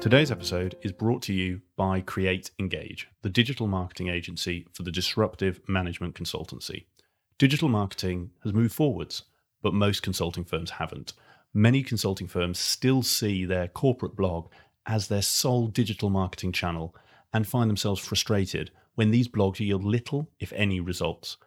Today's episode is brought to you by Create Engage, the digital marketing agency for the disruptive management consultancy. Digital marketing has moved forwards, but most consulting firms haven't. Many consulting firms still see their corporate blog as their sole digital marketing channel and find themselves frustrated when these blogs yield little, if any, results.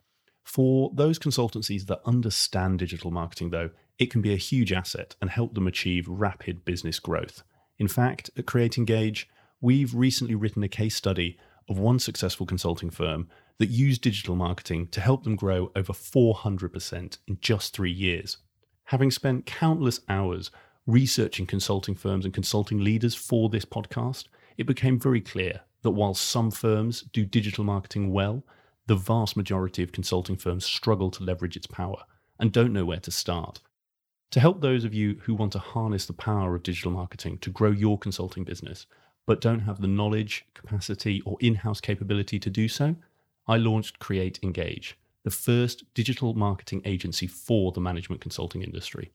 For those consultancies that understand digital marketing, though, it can be a huge asset and help them achieve rapid business growth. In fact, at Create Engage, we've recently written a case study of one successful consulting firm that used digital marketing to help them grow over 400% in just three years. Having spent countless hours researching consulting firms and consulting leaders for this podcast, it became very clear that while some firms do digital marketing well, the vast majority of consulting firms struggle to leverage its power and don't know where to start. To help those of you who want to harness the power of digital marketing to grow your consulting business, but don't have the knowledge, capacity, or in house capability to do so, I launched Create Engage, the first digital marketing agency for the management consulting industry.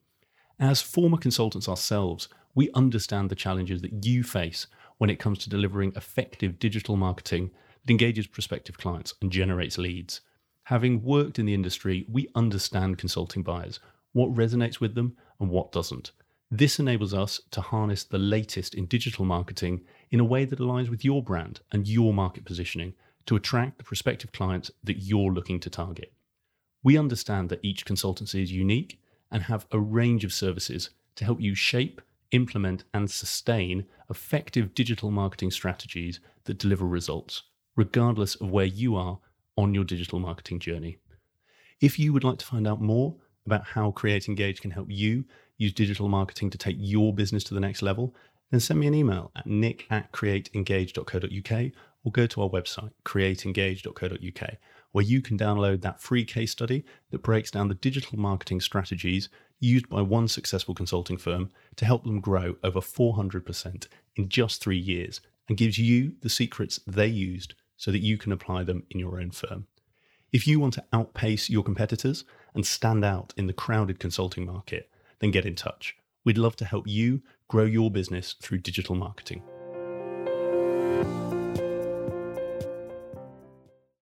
As former consultants ourselves, we understand the challenges that you face when it comes to delivering effective digital marketing that engages prospective clients and generates leads. Having worked in the industry, we understand consulting buyers what resonates with them and what doesn't. This enables us to harness the latest in digital marketing in a way that aligns with your brand and your market positioning to attract the prospective clients that you're looking to target. We understand that each consultancy is unique and have a range of services to help you shape, implement, and sustain effective digital marketing strategies that deliver results, regardless of where you are on your digital marketing journey. If you would like to find out more about how Create Engage can help you use digital marketing to take your business to the next level, then send me an email at nick at createengage.co.uk or go to our website, createengage.co.uk, where you can download that free case study that breaks down the digital marketing strategies used by one successful consulting firm to help them grow over 400% in just three years and gives you the secrets they used so that you can apply them in your own firm. If you want to outpace your competitors and stand out in the crowded consulting market, then get in touch. We'd love to help you grow your business through digital marketing.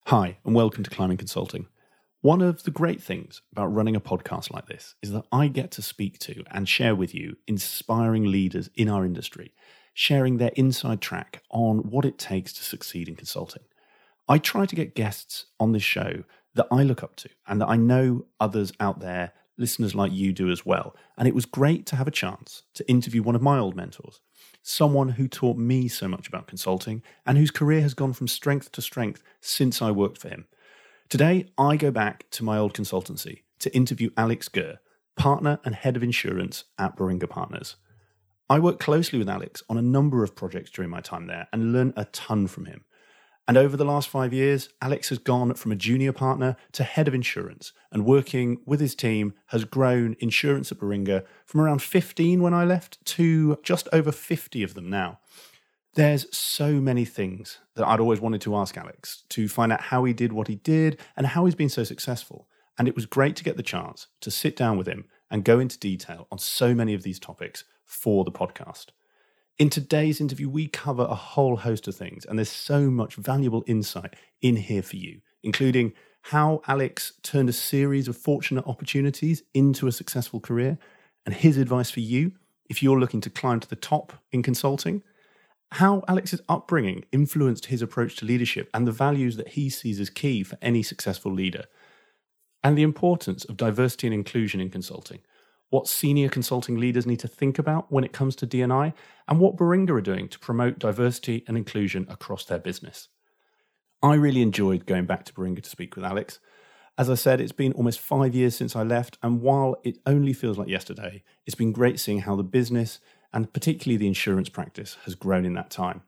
Hi, and welcome to Climbing Consulting. One of the great things about running a podcast like this is that I get to speak to and share with you inspiring leaders in our industry, sharing their inside track on what it takes to succeed in consulting. I try to get guests on this show that I look up to and that I know others out there, listeners like you, do as well. And it was great to have a chance to interview one of my old mentors, someone who taught me so much about consulting and whose career has gone from strength to strength since I worked for him. Today, I go back to my old consultancy to interview Alex Gurr, partner and head of insurance at Baringa Partners. I worked closely with Alex on a number of projects during my time there and learned a ton from him. And over the last five years, Alex has gone from a junior partner to head of insurance and working with his team has grown insurance at Baringa from around 15 when I left to just over 50 of them now. There's so many things that I'd always wanted to ask Alex to find out how he did what he did and how he's been so successful. And it was great to get the chance to sit down with him and go into detail on so many of these topics for the podcast. In today's interview, we cover a whole host of things, and there's so much valuable insight in here for you, including how Alex turned a series of fortunate opportunities into a successful career, and his advice for you if you're looking to climb to the top in consulting, how Alex's upbringing influenced his approach to leadership and the values that he sees as key for any successful leader, and the importance of diversity and inclusion in consulting what senior consulting leaders need to think about when it comes to D&I, and what Baringa are doing to promote diversity and inclusion across their business. I really enjoyed going back to Baringa to speak with Alex. As I said, it's been almost five years since I left, and while it only feels like yesterday, it's been great seeing how the business and particularly the insurance practice has grown in that time.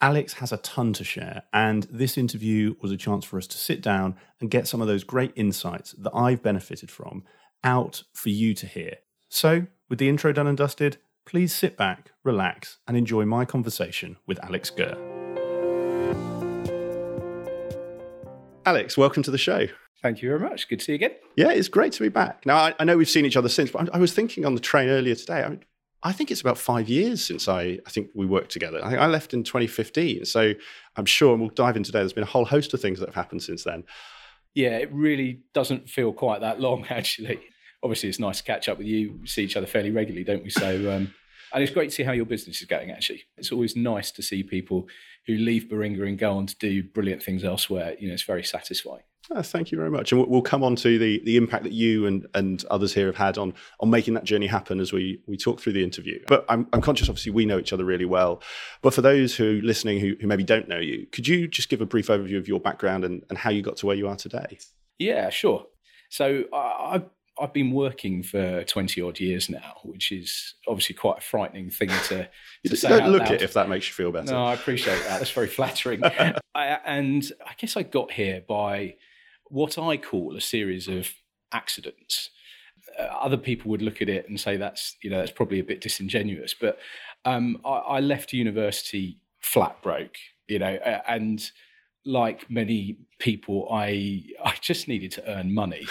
Alex has a ton to share, and this interview was a chance for us to sit down and get some of those great insights that I've benefited from out for you to hear. So, with the intro done and dusted, please sit back, relax, and enjoy my conversation with Alex Gurr. Alex, welcome to the show. Thank you very much. Good to see you again. Yeah, it's great to be back. Now, I, I know we've seen each other since, but I, I was thinking on the train earlier today, I, I think it's about five years since I, I think we worked together. I, I left in 2015. So I'm sure, and we'll dive into today, there's been a whole host of things that have happened since then. Yeah, it really doesn't feel quite that long, actually. Obviously, it's nice to catch up with you. We see each other fairly regularly, don't we? So, um, and it's great to see how your business is going, actually. It's always nice to see people who leave Baringa and go on to do brilliant things elsewhere. You know, it's very satisfying. Oh, thank you very much. And we'll come on to the, the impact that you and, and others here have had on, on making that journey happen as we, we talk through the interview. But I'm, I'm conscious, obviously, we know each other really well. But for those who listening who, who maybe don't know you, could you just give a brief overview of your background and, and how you got to where you are today? Yeah, sure. So I've I've been working for 20 odd years now, which is obviously quite a frightening thing to, to say. Don't look loud. it if that makes you feel better. No, I appreciate that. That's very flattering. I, and I guess I got here by what I call a series of accidents. Uh, other people would look at it and say that's you know that's probably a bit disingenuous, but um, I, I left university flat broke, you know, and like many people, I I just needed to earn money,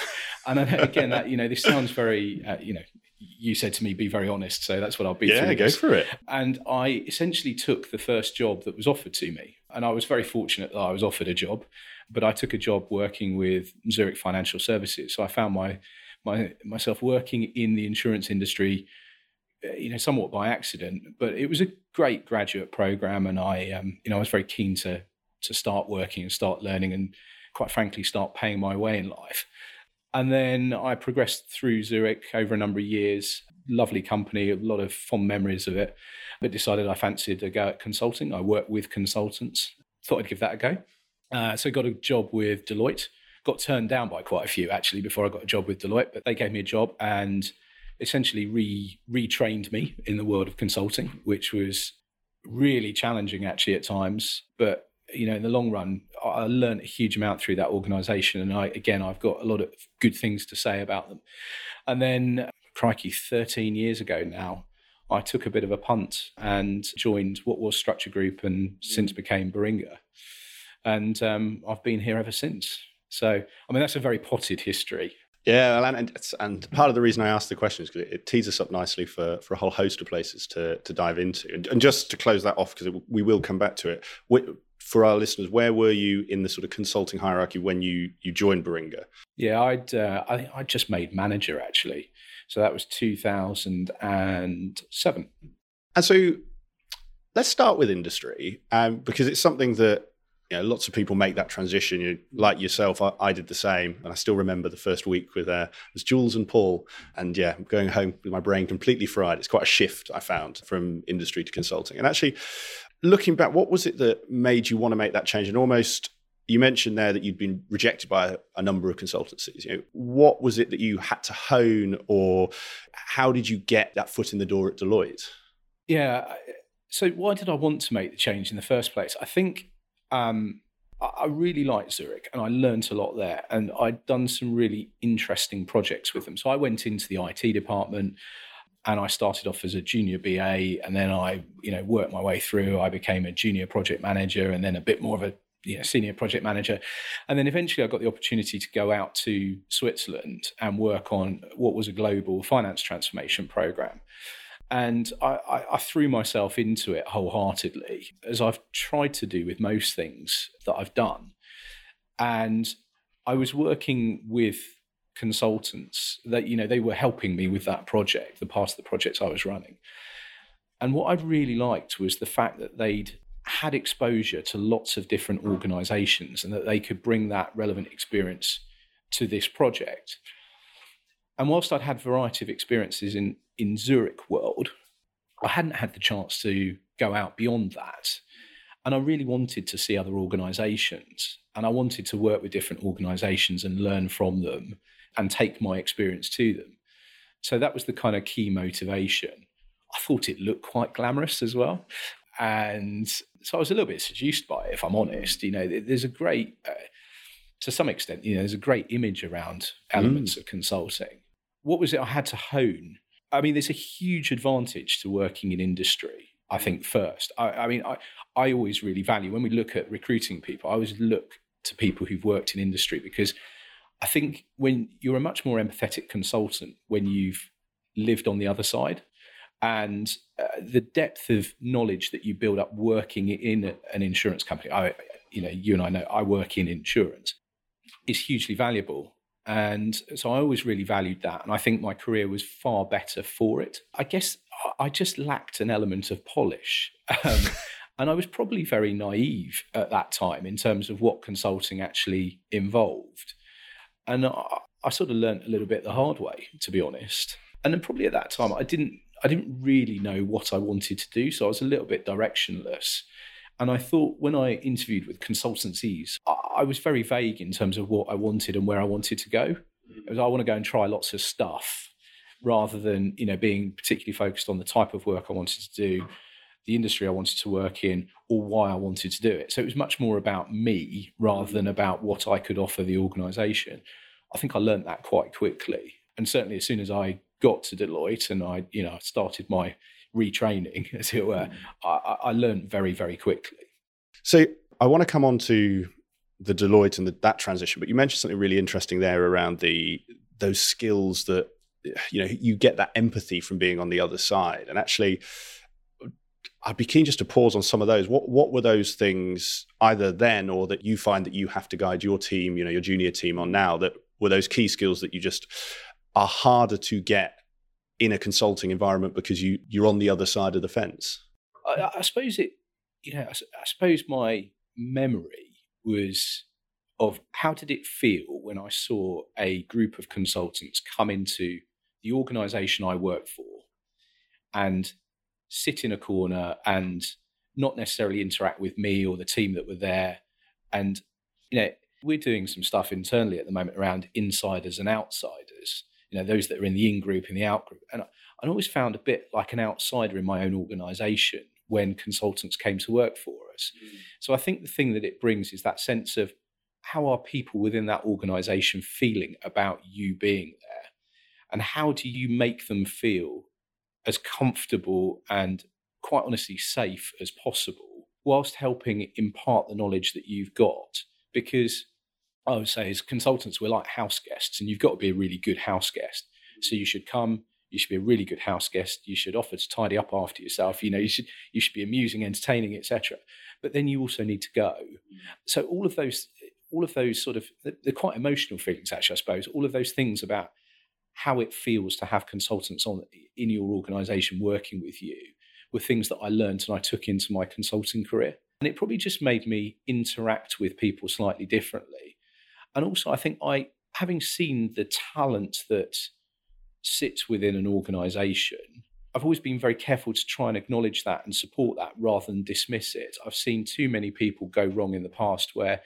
and again, that you know, this sounds very, uh, you know, you said to me, be very honest, so that's what I'll be. Yeah, go for it. And I essentially took the first job that was offered to me, and I was very fortunate that I was offered a job, but I took a job working with Zurich Financial Services, so I found my my myself working in the insurance industry uh, you know, somewhat by accident, but it was a great graduate program, and I, um, you know, I was very keen to to start working and start learning and quite frankly start paying my way in life. And then I progressed through Zurich over a number of years. Lovely company, a lot of fond memories of it. But decided I fancied a go at consulting. I worked with consultants. Thought I'd give that a go. Uh, so got a job with Deloitte. Got turned down by quite a few actually before I got a job with Deloitte, but they gave me a job and essentially re retrained me in the world of consulting, which was really challenging actually at times, but you know, in the long run, I learned a huge amount through that organization. And I, again, I've got a lot of good things to say about them. And then, crikey, 13 years ago now, I took a bit of a punt and joined what was Structure Group and since became Baringa. And um, I've been here ever since. So, I mean, that's a very potted history. Yeah, and, and part of the reason I asked the question is because it, tees us up nicely for, for a whole host of places to, to dive into. And, and just to close that off, because we will come back to it, for our listeners, where were you in the sort of consulting hierarchy when you you joined Baringa? Yeah, I'd uh, I think I just made manager actually, so that was two thousand and seven. And so, let's start with industry, um, because it's something that you know, lots of people make that transition. You, like yourself, I, I, did the same, and I still remember the first week with uh, was Jules and Paul, and yeah, going home with my brain completely fried. It's quite a shift I found from industry to consulting, and actually, looking back, what was it that made you want to make that change? And almost, you mentioned there that you'd been rejected by a, a number of consultancies. You know, what was it that you had to hone, or how did you get that foot in the door at Deloitte? Yeah. So why did I want to make the change in the first place? I think um, I really liked Zurich and I learned a lot there. And I'd done some really interesting projects with them. So I went into the IT department and I started off as a junior BA, and then I, you know, worked my way through. I became a junior project manager, and then a bit more of a you know, senior project manager, and then eventually I got the opportunity to go out to Switzerland and work on what was a global finance transformation program. And I, I, I threw myself into it wholeheartedly, as I've tried to do with most things that I've done. And I was working with consultants that you know they were helping me with that project the part of the projects i was running. And what i really liked was the fact that they'd had exposure to lots of different organizations and that they could bring that relevant experience to this project. And whilst i'd had variety of experiences in in zurich world i hadn't had the chance to go out beyond that. And i really wanted to see other organizations. And i wanted to work with different organizations and learn from them and take my experience to them. So that was the kind of key motivation. I thought it looked quite glamorous as well. And so I was a little bit seduced by it, if I'm honest. You know, there's a great, uh, to some extent, you know, there's a great image around elements mm. of consulting. What was it I had to hone? I mean, there's a huge advantage to working in industry, I think, first. I, I mean, I, I always really value, when we look at recruiting people, I always look to people who've worked in industry because I think when you're a much more empathetic consultant when you've lived on the other side, and uh, the depth of knowledge that you build up working in an insurance company. I, you know, you and I know I work in insurance is hugely valuable. And so I always really valued that. And I think my career was far better for it. I guess I just lacked an element of polish. Um, and I was probably very naive at that time in terms of what consulting actually involved. And I, I sort of learned a little bit the hard way, to be honest. And then probably at that time, I didn't I didn't really know what I wanted to do, so I was a little bit directionless. And I thought when I interviewed with consultancies, I was very vague in terms of what I wanted and where I wanted to go. Mm-hmm. It was I want to go and try lots of stuff rather than, you know, being particularly focused on the type of work I wanted to do, the industry I wanted to work in, or why I wanted to do it. So it was much more about me rather than mm-hmm. about what I could offer the organization. I think I learned that quite quickly. And certainly as soon as I got to Deloitte and I, you know, started my retraining, as it were, mm-hmm. I, I learned very, very quickly. So I want to come on to the Deloitte and the, that transition, but you mentioned something really interesting there around the those skills that you know you get that empathy from being on the other side, and actually. I'd be keen just to pause on some of those. What what were those things either then or that you find that you have to guide your team, you know, your junior team on now that were those key skills that you just are harder to get in a consulting environment because you you're on the other side of the fence? I, I suppose it, you know, I, I suppose my memory was of how did it feel when I saw a group of consultants come into the organization I work for and sit in a corner and not necessarily interact with me or the team that were there. And, you know, we're doing some stuff internally at the moment around insiders and outsiders, you know, those that are in the in group and the out group. And I, I always found a bit like an outsider in my own organization when consultants came to work for us. Mm. So I think the thing that it brings is that sense of how are people within that organization feeling about you being there? And how do you make them feel as comfortable and quite honestly safe as possible, whilst helping impart the knowledge that you've got? Because I would say, as consultants, we're like house guests, and you've got to be a really good house guest. So you should come you should be a really good house guest. You should offer to tidy up after yourself. You know, you should you should be amusing, entertaining, etc. But then you also need to go. Mm. So all of those, all of those sort of they're quite emotional feelings, actually. I suppose all of those things about how it feels to have consultants on in your organisation working with you were things that I learned and I took into my consulting career. And it probably just made me interact with people slightly differently. And also, I think I, having seen the talent that sits within an organization, I've always been very careful to try and acknowledge that and support that rather than dismiss it. I've seen too many people go wrong in the past where,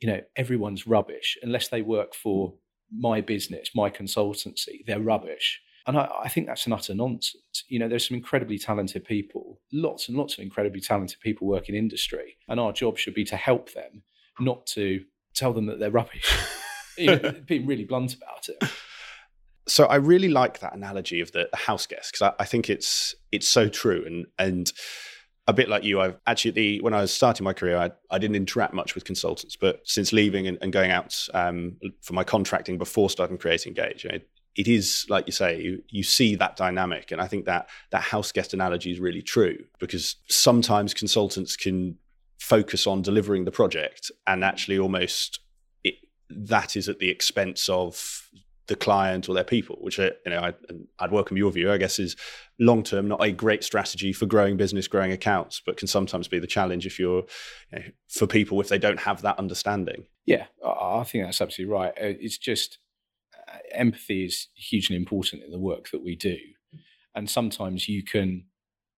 you know, everyone's rubbish unless they work for my business, my consultancy, they're rubbish. And I, I, think that's an utter nonsense. You know, there's some incredibly talented people, lots and lots of incredibly talented people work in industry. And our job should be to help them, not to tell them that they're rubbish. you know, being really blunt about it so I really like that analogy of the, house guest because I, I, think it's it's so true and and a bit like you, I've actually when I was starting my career, I, I didn't interact much with consultants, but since leaving and, and going out um, for my contracting before starting Create Engage, it, it is like you say, you, you see that dynamic, and I think that that house guest analogy is really true because sometimes consultants can focus on delivering the project, and actually almost it, that is at the expense of the client or their people, which you know I, would welcome your view. I guess is long term not a great strategy for growing business, growing accounts, but can sometimes be the challenge if you're you know, for people if they don't have that understanding. Yeah, I think that's absolutely right. Uh, it's just uh, empathy is hugely important in the work that we do, and sometimes you can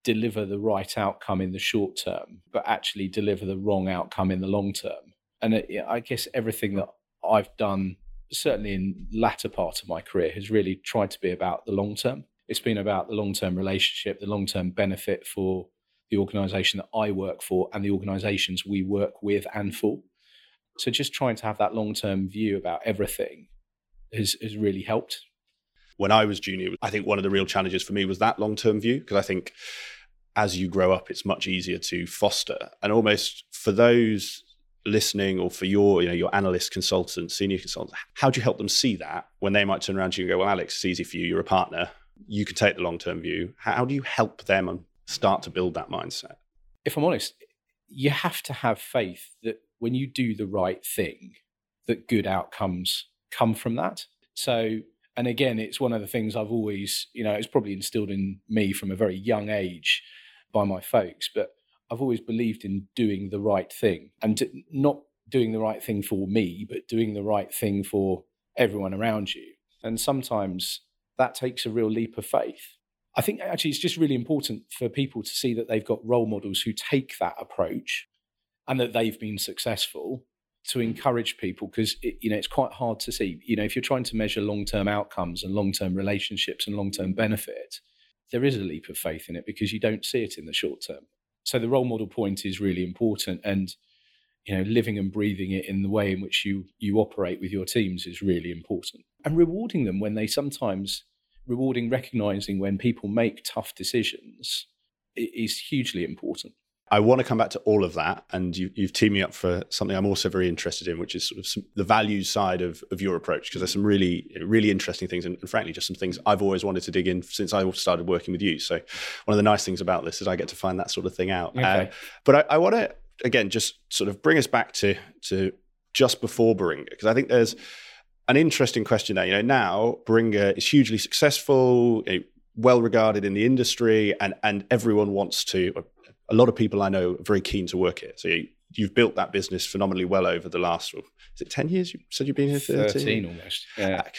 deliver the right outcome in the short term, but actually deliver the wrong outcome in the long term. And it, I guess everything that I've done certainly in latter part of my career has really tried to be about the long term. It's been about the long term relationship, the long term benefit for the organisation that I work for and the organisations we work with and for. So just trying to have that long term view about everything has, has really helped. When I was junior, I think one of the real challenges for me was that long term view because I think as you grow up, it's much easier to foster. And almost for those listening or for your you know your analyst consultant senior consultant how do you help them see that when they might turn around to you and go well alex it's easy for you you're a partner you can take the long term view. How do you help them start to build that mindset? If I'm honest, you have to have faith that when you do the right thing, that good outcomes come from that. So, and again, it's one of the things I've always, you know, it's probably instilled in me from a very young age by my folks, but I've always believed in doing the right thing and not doing the right thing for me, but doing the right thing for everyone around you. And sometimes that takes a real leap of faith. I think actually it's just really important for people to see that they've got role models who take that approach and that they've been successful to encourage people because you know it's quite hard to see you know if you're trying to measure long-term outcomes and long-term relationships and long-term benefit there is a leap of faith in it because you don't see it in the short term so the role model point is really important and you know living and breathing it in the way in which you you operate with your teams is really important. And rewarding them when they sometimes rewarding recognizing when people make tough decisions is hugely important I want to come back to all of that, and you, have teamed me up for something I'm also very interested in, which is sort of some, the values side of, of your approach, because there's some really, really interesting things, and, and, frankly, just some things I've always wanted to dig in since I started working with you. So, one of the nice things about this is I get to find that sort of thing out. Okay. Uh, but I, I want to again just sort of bring us back to to just before Baringa, because I think there's an interesting question there. You know, now Baringa is hugely successful. well regarded in the industry and and everyone wants to a lot of people I know are very keen to work here. So you, have built that business phenomenally well over the last, is it 10 years? You said you've been here 13? 13 almost. Yeah. Ah,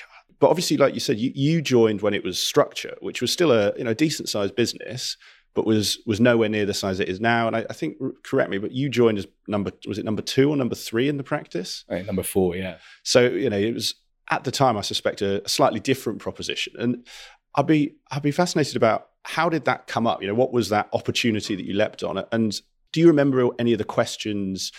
but obviously, like you said, you, you joined when it was structure, which was still a you know decent sized business, but was was nowhere near the size it is now. And I, I, think, correct me, but you joined as number was it number two or number three in the practice? Right, number four, yeah. So you know, it was at the time, I suspect, a, a slightly different proposition. And I'd be I'd be fascinated about how did that come up? You know, what was that opportunity that you leapt on? And do you remember any of the questions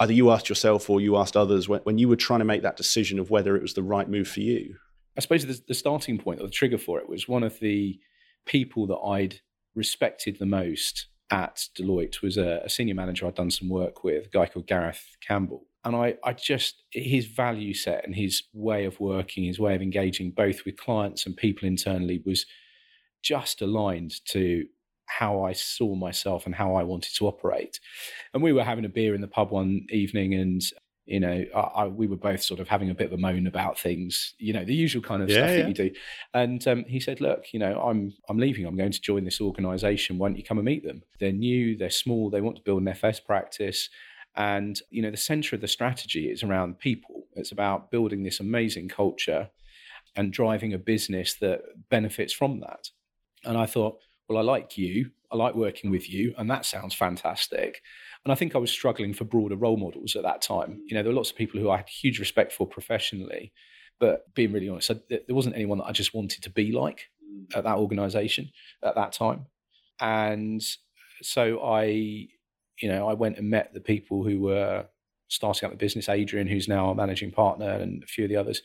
either you asked yourself or you asked others when, when you were trying to make that decision of whether it was the right move for you? I suppose the, the starting point or the trigger for it was one of the people that I'd respected the most at Deloitte was a, a, senior manager I'd done some work with, a guy called Gareth Campbell. And I, I just, his value set and his way of working, his way of engaging both with clients and people internally was just aligned to how I saw myself and how I wanted to operate. And we were having a beer in the pub one evening, and you know, I, I, we were both sort of having a bit of a moan about things, you know, the usual kind of yeah, stuff yeah. that you do. And um, he said, "Look, you know, I'm I'm leaving. I'm going to join this organisation. Why don't you come and meet them? They're new. They're small. They want to build an FS practice." And you know, the centre of the strategy is around people. It's about building this amazing culture and driving a business that benefits from that. And I thought, well, I like you. I like working with you. And that sounds fantastic. And I think I was struggling for broader role models at that time. You know, there were lots of people who I had huge respect for professionally. But being really honest, there wasn't anyone that I just wanted to be like mm. at that organization at that time. And so I, you know, I went and met the people who were starting up the business, Adrian, who's now our managing partner, and a few of the others.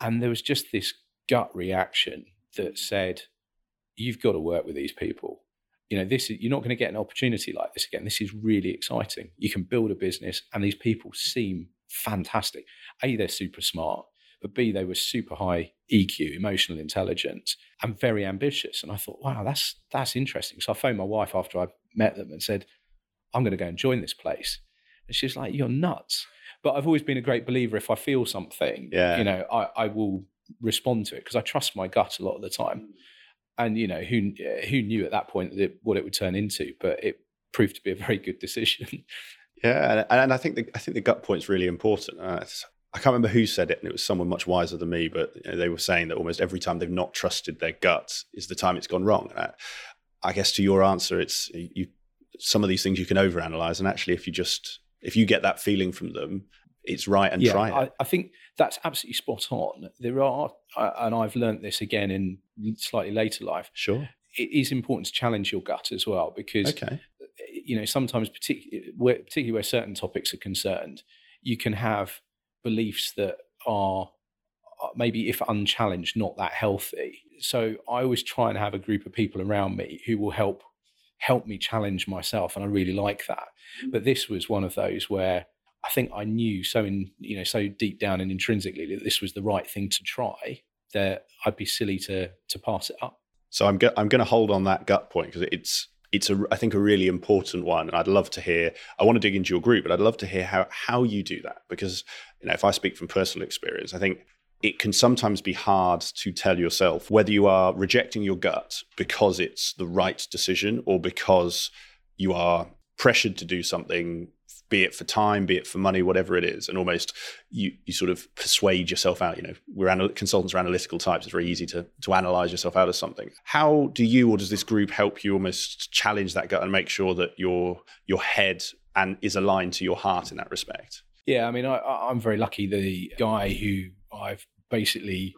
And there was just this gut reaction that said, you've got to work with these people. You know, this is, you're not going to get an opportunity like this again. This is really exciting. You can build a business, and these people seem fantastic. A, they're super smart, but B, they were super high EQ, emotional intelligence, and very ambitious. And I thought, wow, that's that's interesting. So I phoned my wife after I met them and said, I'm going to go and join this place. And she's like, you're nuts. But I've always been a great believer. If I feel something, yeah. you know, I, I will respond to it because I trust my gut a lot of the time and you know who who knew at that point that, what it would turn into, but it proved to be a very good decision. Yeah, and, and I think the I think the gut point is really important. Uh, I can't remember who said it, and it was someone much wiser than me. But you know, they were saying that almost every time they've not trusted their gut is the time it's gone wrong. I, I, guess to your answer, it's you. Some of these things you can overanalyze, and actually, if you just if you get that feeling from them, it's right and yeah, try it. I, I think that's absolutely spot on. There are, uh, and I've learned this again in slightly later life. Sure, it is important to challenge your gut as well because, okay. you know, sometimes particularly where, particularly where certain topics are concerned, you can have beliefs that are uh, maybe if unchallenged not that healthy. So I always try and have a group of people around me who will help help me challenge myself, and I really like that. Mm. But this was one of those where I think I knew so in you know so deep down and intrinsically that this was the right thing to try that I'd be silly to to pass it up. So I'm go- I'm going to hold on that gut point because it's it's a I think a really important one, and I'd love to hear. I want to dig into your group, but I'd love to hear how how you do that because you know if I speak from personal experience, I think it can sometimes be hard to tell yourself whether you are rejecting your gut because it's the right decision or because you are pressured to do something be it for time, be it for money, whatever it is, and almost you you sort of persuade yourself out. You know, we're anal- consultants are analytical types. It's very easy to to analyze yourself out of something. How do you or does this group help you almost challenge that gut and make sure that your your head and is aligned to your heart in that respect? Yeah, I mean, I, I'm very lucky. The guy who I've basically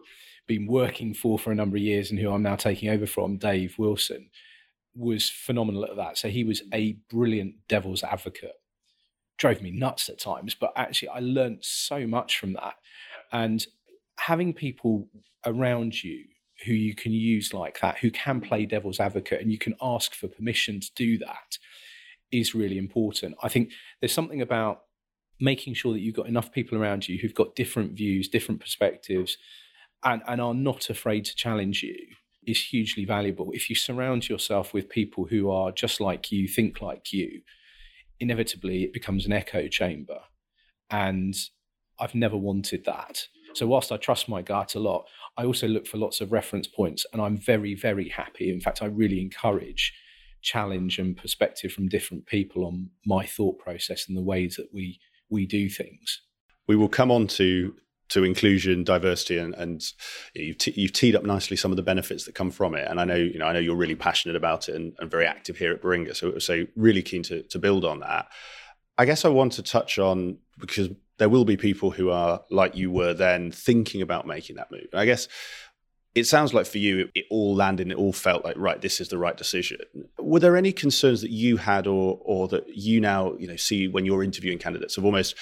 been working for for a number of years and who I'm now taking over from, Dave Wilson, was phenomenal at that. So he was a brilliant devil's advocate drove me nuts at times, but actually I learned so much from that. And having people around you who you can use like that, who can play devil's advocate and you can ask for permission to do that is really important. I think there's something about making sure that you've got enough people around you who've got different views, different perspectives, and, and are not afraid to challenge you is hugely valuable. If you surround yourself with people who are just like you, think like you, inevitably it becomes an echo chamber. And I've never wanted that. So, whilst I trust my gut a lot, I also look for lots of reference points. And I'm very, very happy. In fact, I really encourage challenge and perspective from different people on my thought process and the ways that we we do things. We will come on to to inclusion, diversity, and, and you've, te- you've teed up nicely some of the benefits that come from it. And I know, you know, I know you're really passionate about it and, and very active here at Baringa. So, so really keen to, to build on that. I guess I want to touch on because there will be people who are like you were then thinking about making that move. I guess it sounds like for you, it, it, all landed it all felt like, right, this is the right decision. Were there any concerns that you had or or that you now, you know, see when you're interviewing candidates of almost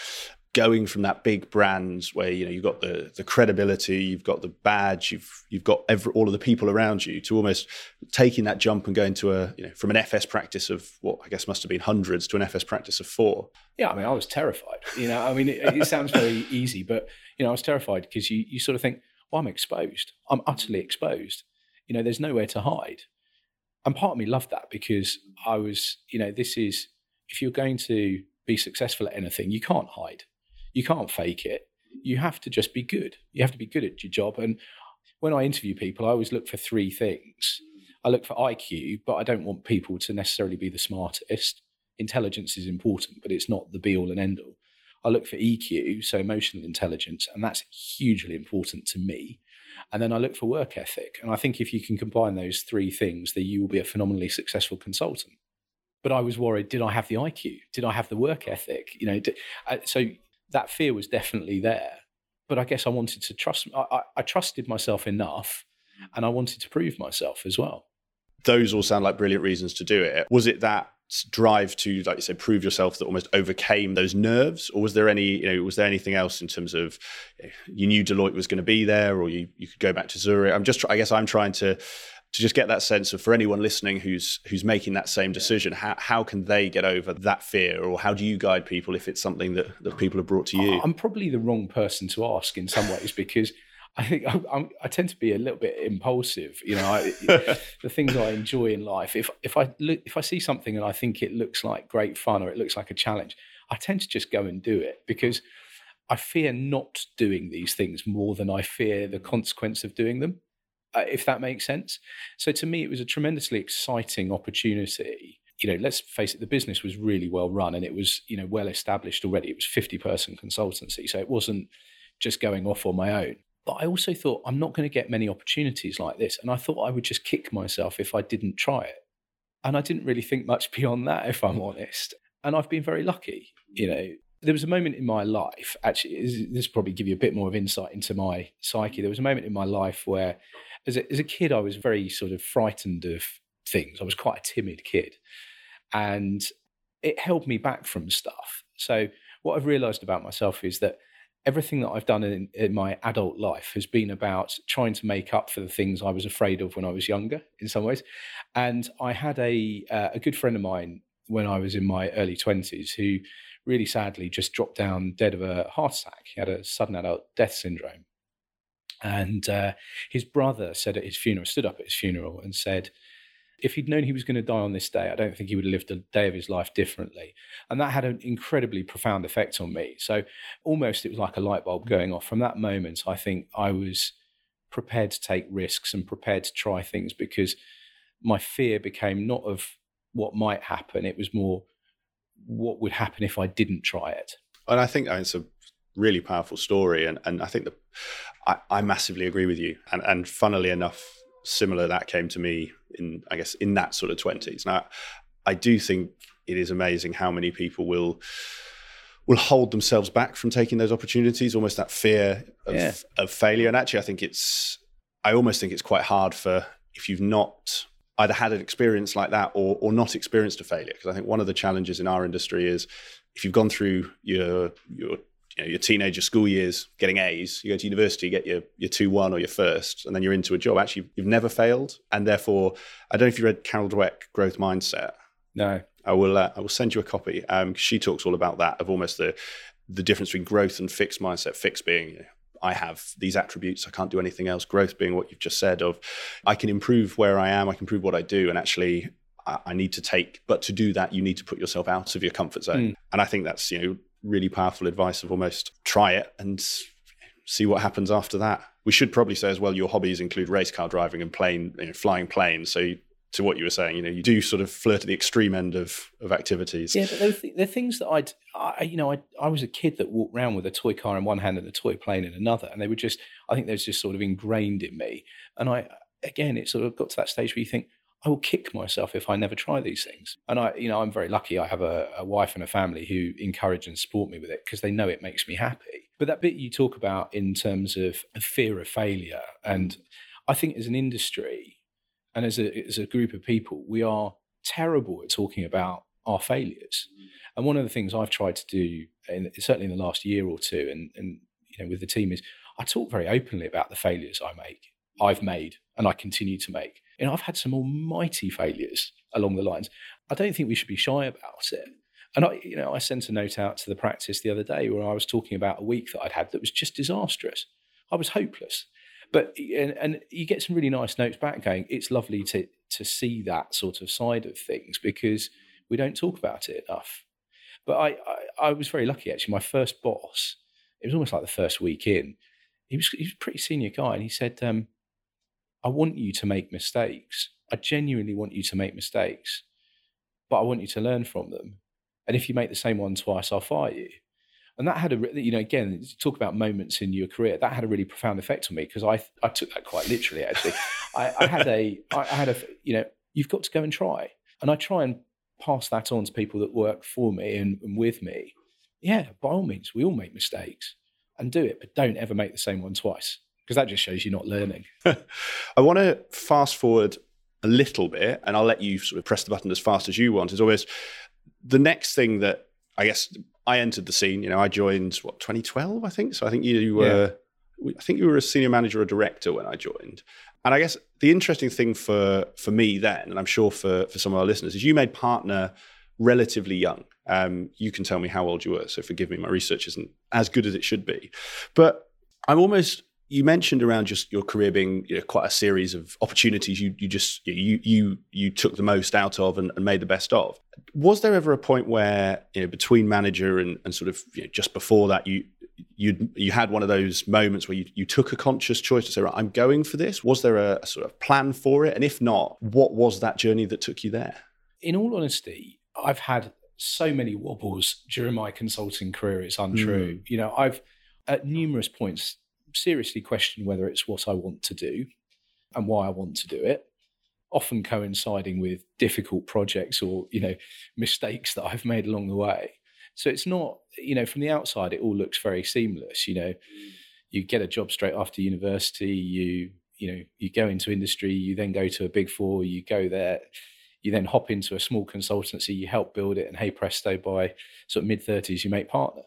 going from that big brand where you know you've got the the credibility, you've got the badge, you've you've got every, all of the people around you to almost taking that jump and going to a you know from an FS practice of what I guess must have been hundreds to an FS practice of four. Yeah, I mean, I was terrified. You know, I mean, it, it sounds very easy, but you know, I was terrified because you you sort of think, well, I'm exposed. I'm utterly exposed. You know, there's nowhere to hide. And part of me loved that because I was, you know, this is if you're going to be successful at anything, you can't hide you can't fake it. You have to just be good. You have to be good at your job. And when I interview people, I always look for three things. I look for IQ, but I don't want people to necessarily be the smartest. Intelligence is important, but it's not the be all and end all. I look for EQ, so emotional intelligence, and that's hugely important to me. And then I look for work ethic. And I think if you can combine those three things, then you will be a phenomenally successful consultant. But I was worried did I have the IQ? Did I have the work ethic? You know, did, uh, so that fear was definitely there. But I guess I wanted to trust. I, I, I trusted myself enough, and I wanted to prove myself as well. Those all sound like brilliant reasons to do it. Was it that drive to, like you said, prove yourself that almost overcame those nerves, or was there any, you know, was there anything else in terms of eh, you knew Deloitte was going to be there, or you you could go back to Zurich? I'm just, I guess, I'm trying to to just get that sense of for anyone listening who's who's making that same decision how, how can they get over that fear or how do you guide people if it's something that, that people have brought to you i'm probably the wrong person to ask in some ways because I think I, I, tend to be a little bit impulsive. You know, I, the things I enjoy in life. If if I look, if I see something and I think it looks like great fun or it looks like a challenge, I tend to just go and do it because I fear not doing these things more than I fear the consequence of doing them. Uh, if that makes sense. So to me, it was a tremendously exciting opportunity. You know, let's face it, the business was really well run and it was, you know, well established already. It was 50 person consultancy. So it wasn't just going off on my own. But I also thought, I'm not going to get many opportunities like this. And I thought I would just kick myself if I didn't try it. And I didn't really think much beyond that, if I'm honest. And I've been very lucky. You know, there was a moment in my life, actually, this probably give you a bit more of insight into my psyche. There was a moment in my life where as a, as a kid, I was very sort of frightened of things. I was quite a timid kid. And it held me back from stuff. So, what I've realized about myself is that everything that I've done in, in, my adult life has been about trying to make up for the things I was afraid of when I was younger, in some ways. And I had a uh, a good friend of mine when I was in my early twenties who really sadly just dropped down dead of a heart attack. He had a sudden adult death syndrome, And uh, his brother said at his funeral, stood up at his funeral and said, if he'd known he was going to die on this day, I don't think he would have lived a day of his life differently. And that had an incredibly profound effect on me. So almost it was like a light bulb going off. From that moment, I think I was prepared to take risks and prepared to try things because my fear became not of what might happen, it was more what would happen if I didn't try it. And I think it's a really powerful story. And, and I think that I, I massively agree with you. And, and funnily enough, similar that came to me in I guess in that sort of twenties. Now, I do think it is amazing how many people will will hold themselves back from taking those opportunities, almost that fear of, yeah. of failure. And actually, I think it's I almost think it's quite hard for if you've not either had an experience like that or or not experienced a failure. Because I think one of the challenges in our industry is if you've gone through your your you know, your teenager school years getting A's, you go to university, you get your your two one or your first, and then you're into a job. Actually, you've never failed, and therefore, I don't know if you read Carol Dweck, Growth Mindset. No, I will. Uh, I will send you a copy. Um, she talks all about that of almost the the difference between growth and fixed mindset. Fixed being. You know, I have these attributes. I can't do anything else. Growth being what you've just said of, I can improve where I am. I can improve what I do, and actually, I need to take, but to do that, you need to put yourself out of your comfort zone. Mm. And I think that's, you know, really powerful advice of almost try it and see what happens after that. We should probably say as well your hobbies include race car driving and plane, you know, flying planes. So you, to what you were saying, you know, you do sort of flirt at the extreme end of of activities. Yeah, but they're, things that I'd, I, you know, I, I was a kid that walked around with a toy car in one hand and a toy plane in another, and they were just, I think they're just sort of ingrained in me. And I, again, it sort of got to that stage where you think, I will kick myself if I never try these things. And I, you know, I'm very lucky. I have a, a wife and a family who encourage and support me with it because they know it makes me happy. But that bit you talk about in terms of fear of failure, and I think as an industry and as a, as a group of people, we are terrible at talking about our failures. And one of the things I've tried to do, in, certainly in the last year or two, and, and you know, with the team, is I talk very openly about the failures I make, I've made, and I continue to make you know, I've had some almighty failures along the lines. I don't think we should be shy about it. And I, you know, I sent a note out to the practice the other day where I was talking about a week that I'd had that was just disastrous. I was hopeless. But and, and you get some really nice notes back going. It's lovely to to see that sort of side of things because we don't talk about it enough. But I, I, I was very lucky actually. My first boss, it was almost like the first week in. He was he was a pretty senior guy, and he said, um, I want you to make mistakes. I genuinely want you to make mistakes, but I want you to learn from them. And if you make the same one twice, I'll fire you. And that had a, you know, again, talk about moments in your career. That had a really profound effect on me because I, I took that quite literally. Actually, I, I had a, I had a, you know, you've got to go and try, and I try and pass that on to people that work for me and, and with me. Yeah, by all means, we all make mistakes and do it, but don't ever make the same one twice because that just shows you're not learning. I want to fast forward a little bit, and I'll let you sort of press the button as fast as you want. Is always the next thing that I guess I entered the scene. You know, I joined what 2012, I think. So I think you were, yeah. I think you were a senior manager or director when I joined. And I guess the interesting thing for for me then, and I'm sure for for some of our listeners, is you made partner relatively young. Um, you can tell me how old you were, so forgive me, my research isn't as good as it should be. But I'm almost you mentioned around just your career being you know, quite a series of opportunities you you just you you you took the most out of and, and, made the best of. Was there ever a point where you know between manager and, and sort of you know, just before that you you you had one of those moments where you, you took a conscious choice to say right I'm going for this? Was there a, a sort of plan for it? And if not, what was that journey that took you there? In all honesty, I've had so many wobbles during my consulting career. It's untrue. Mm. You know, I've at numerous points seriously question whether it's what I want to do and why I want to do it. Often coinciding with difficult projects or you know mistakes that I've made along the way. So it's not you know from the outside it all looks very seamless. You know, you get a job straight after university. You you know you go into industry. You then go to a big four. You go there you then hop into a small consultancy, you help build it, and hey presto, by sort of mid 30s, you make partner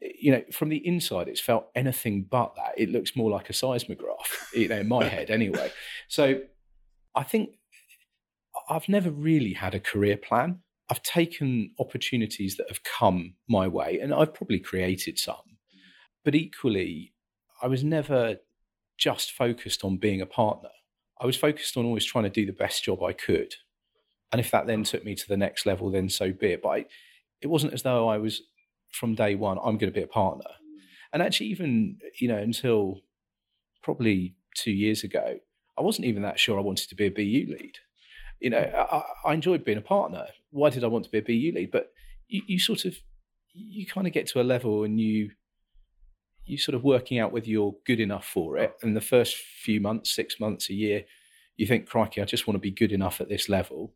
you know, from the inside, it's felt anything but that. It looks more like a seismograph, you know, in my head anyway. So I think I've never really had a career plan. I've taken opportunities that have come my way, and I've probably created some. But equally, I was never just focused on being a partner. I was focused on always trying to do the best job I could. And if that then took me to the next level, then so be it. But I, it wasn't as though I was from day one, I'm going to be a partner. And actually, even, you know, until probably two years ago, I wasn't even that sure I wanted to be a BU lead. You know, I, I enjoyed being a partner. Why did I want to be a BU lead? But you, you sort of, you kind of get to a level and you, you sort of working out whether you're good enough for it. And the first few months, six months, a year, you think, crikey, I just want to be good enough at this level.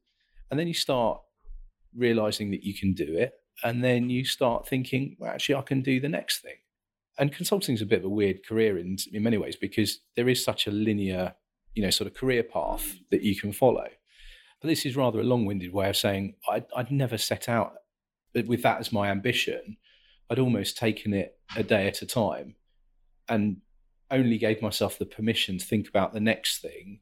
And then you start realizing that you can do it. And then you start thinking, well, actually, I can do the next thing. And consulting is a bit of a weird career in, in many ways because there is such a linear, you know, sort of career path mm. that you can follow. But this is rather a long winded way of saying I'd, I'd never set out with that as my ambition. I'd almost taken it a day at a time and only gave myself the permission to think about the next thing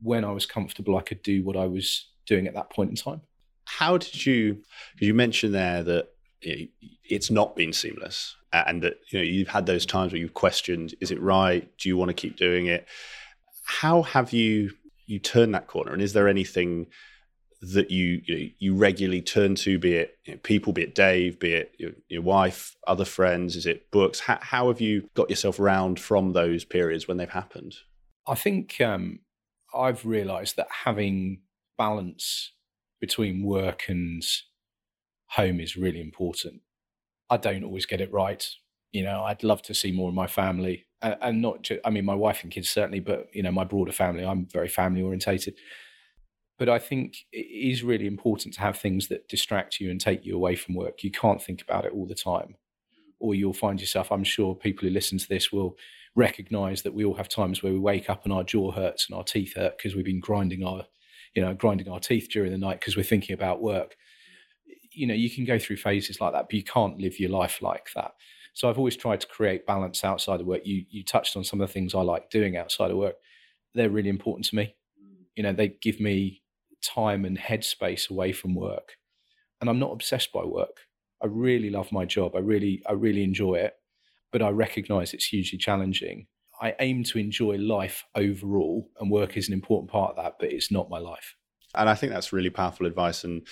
when I was comfortable I could do what I was doing at that point in time. How did you, you mentioned there that it's not been seamless and that you know you've had those times where you've questioned is it right do you want to keep doing it how have you you turned that corner and is there anything that you you, know, you regularly turn to, be it you know, people, be it Dave, be it your, your, wife, other friends, is it books? How, how have you got yourself around from those periods when they've happened? I think um, I've realised that having balance between work and home is really important. I don't always get it right. You know, I'd love to see more of my family, and, and not just, I mean, my wife and kids certainly, but you know, my broader family. I'm very family orientated but I think it is really important to have things that distract you and take you away from work. You can't think about it all the time, or you'll find yourself. I'm sure people who listen to this will recognize that we all have times where we wake up and our jaw hurts and our teeth hurt because we've been grinding our, you know, grinding our teeth during the night because we're thinking about work. You know, you can go through phases like that, but you can't live your life like that. So I've always tried to create balance outside of work. You you touched on some of the things I like doing outside of work. They're really important to me. You know, they give me time and headspace away from work. And I'm not obsessed by work. I really love my job. I really, I really enjoy it, but I recognize it's hugely challenging. I aim to enjoy life overall, and work is an important part of that, but it's not my life. And I think that's really powerful advice. And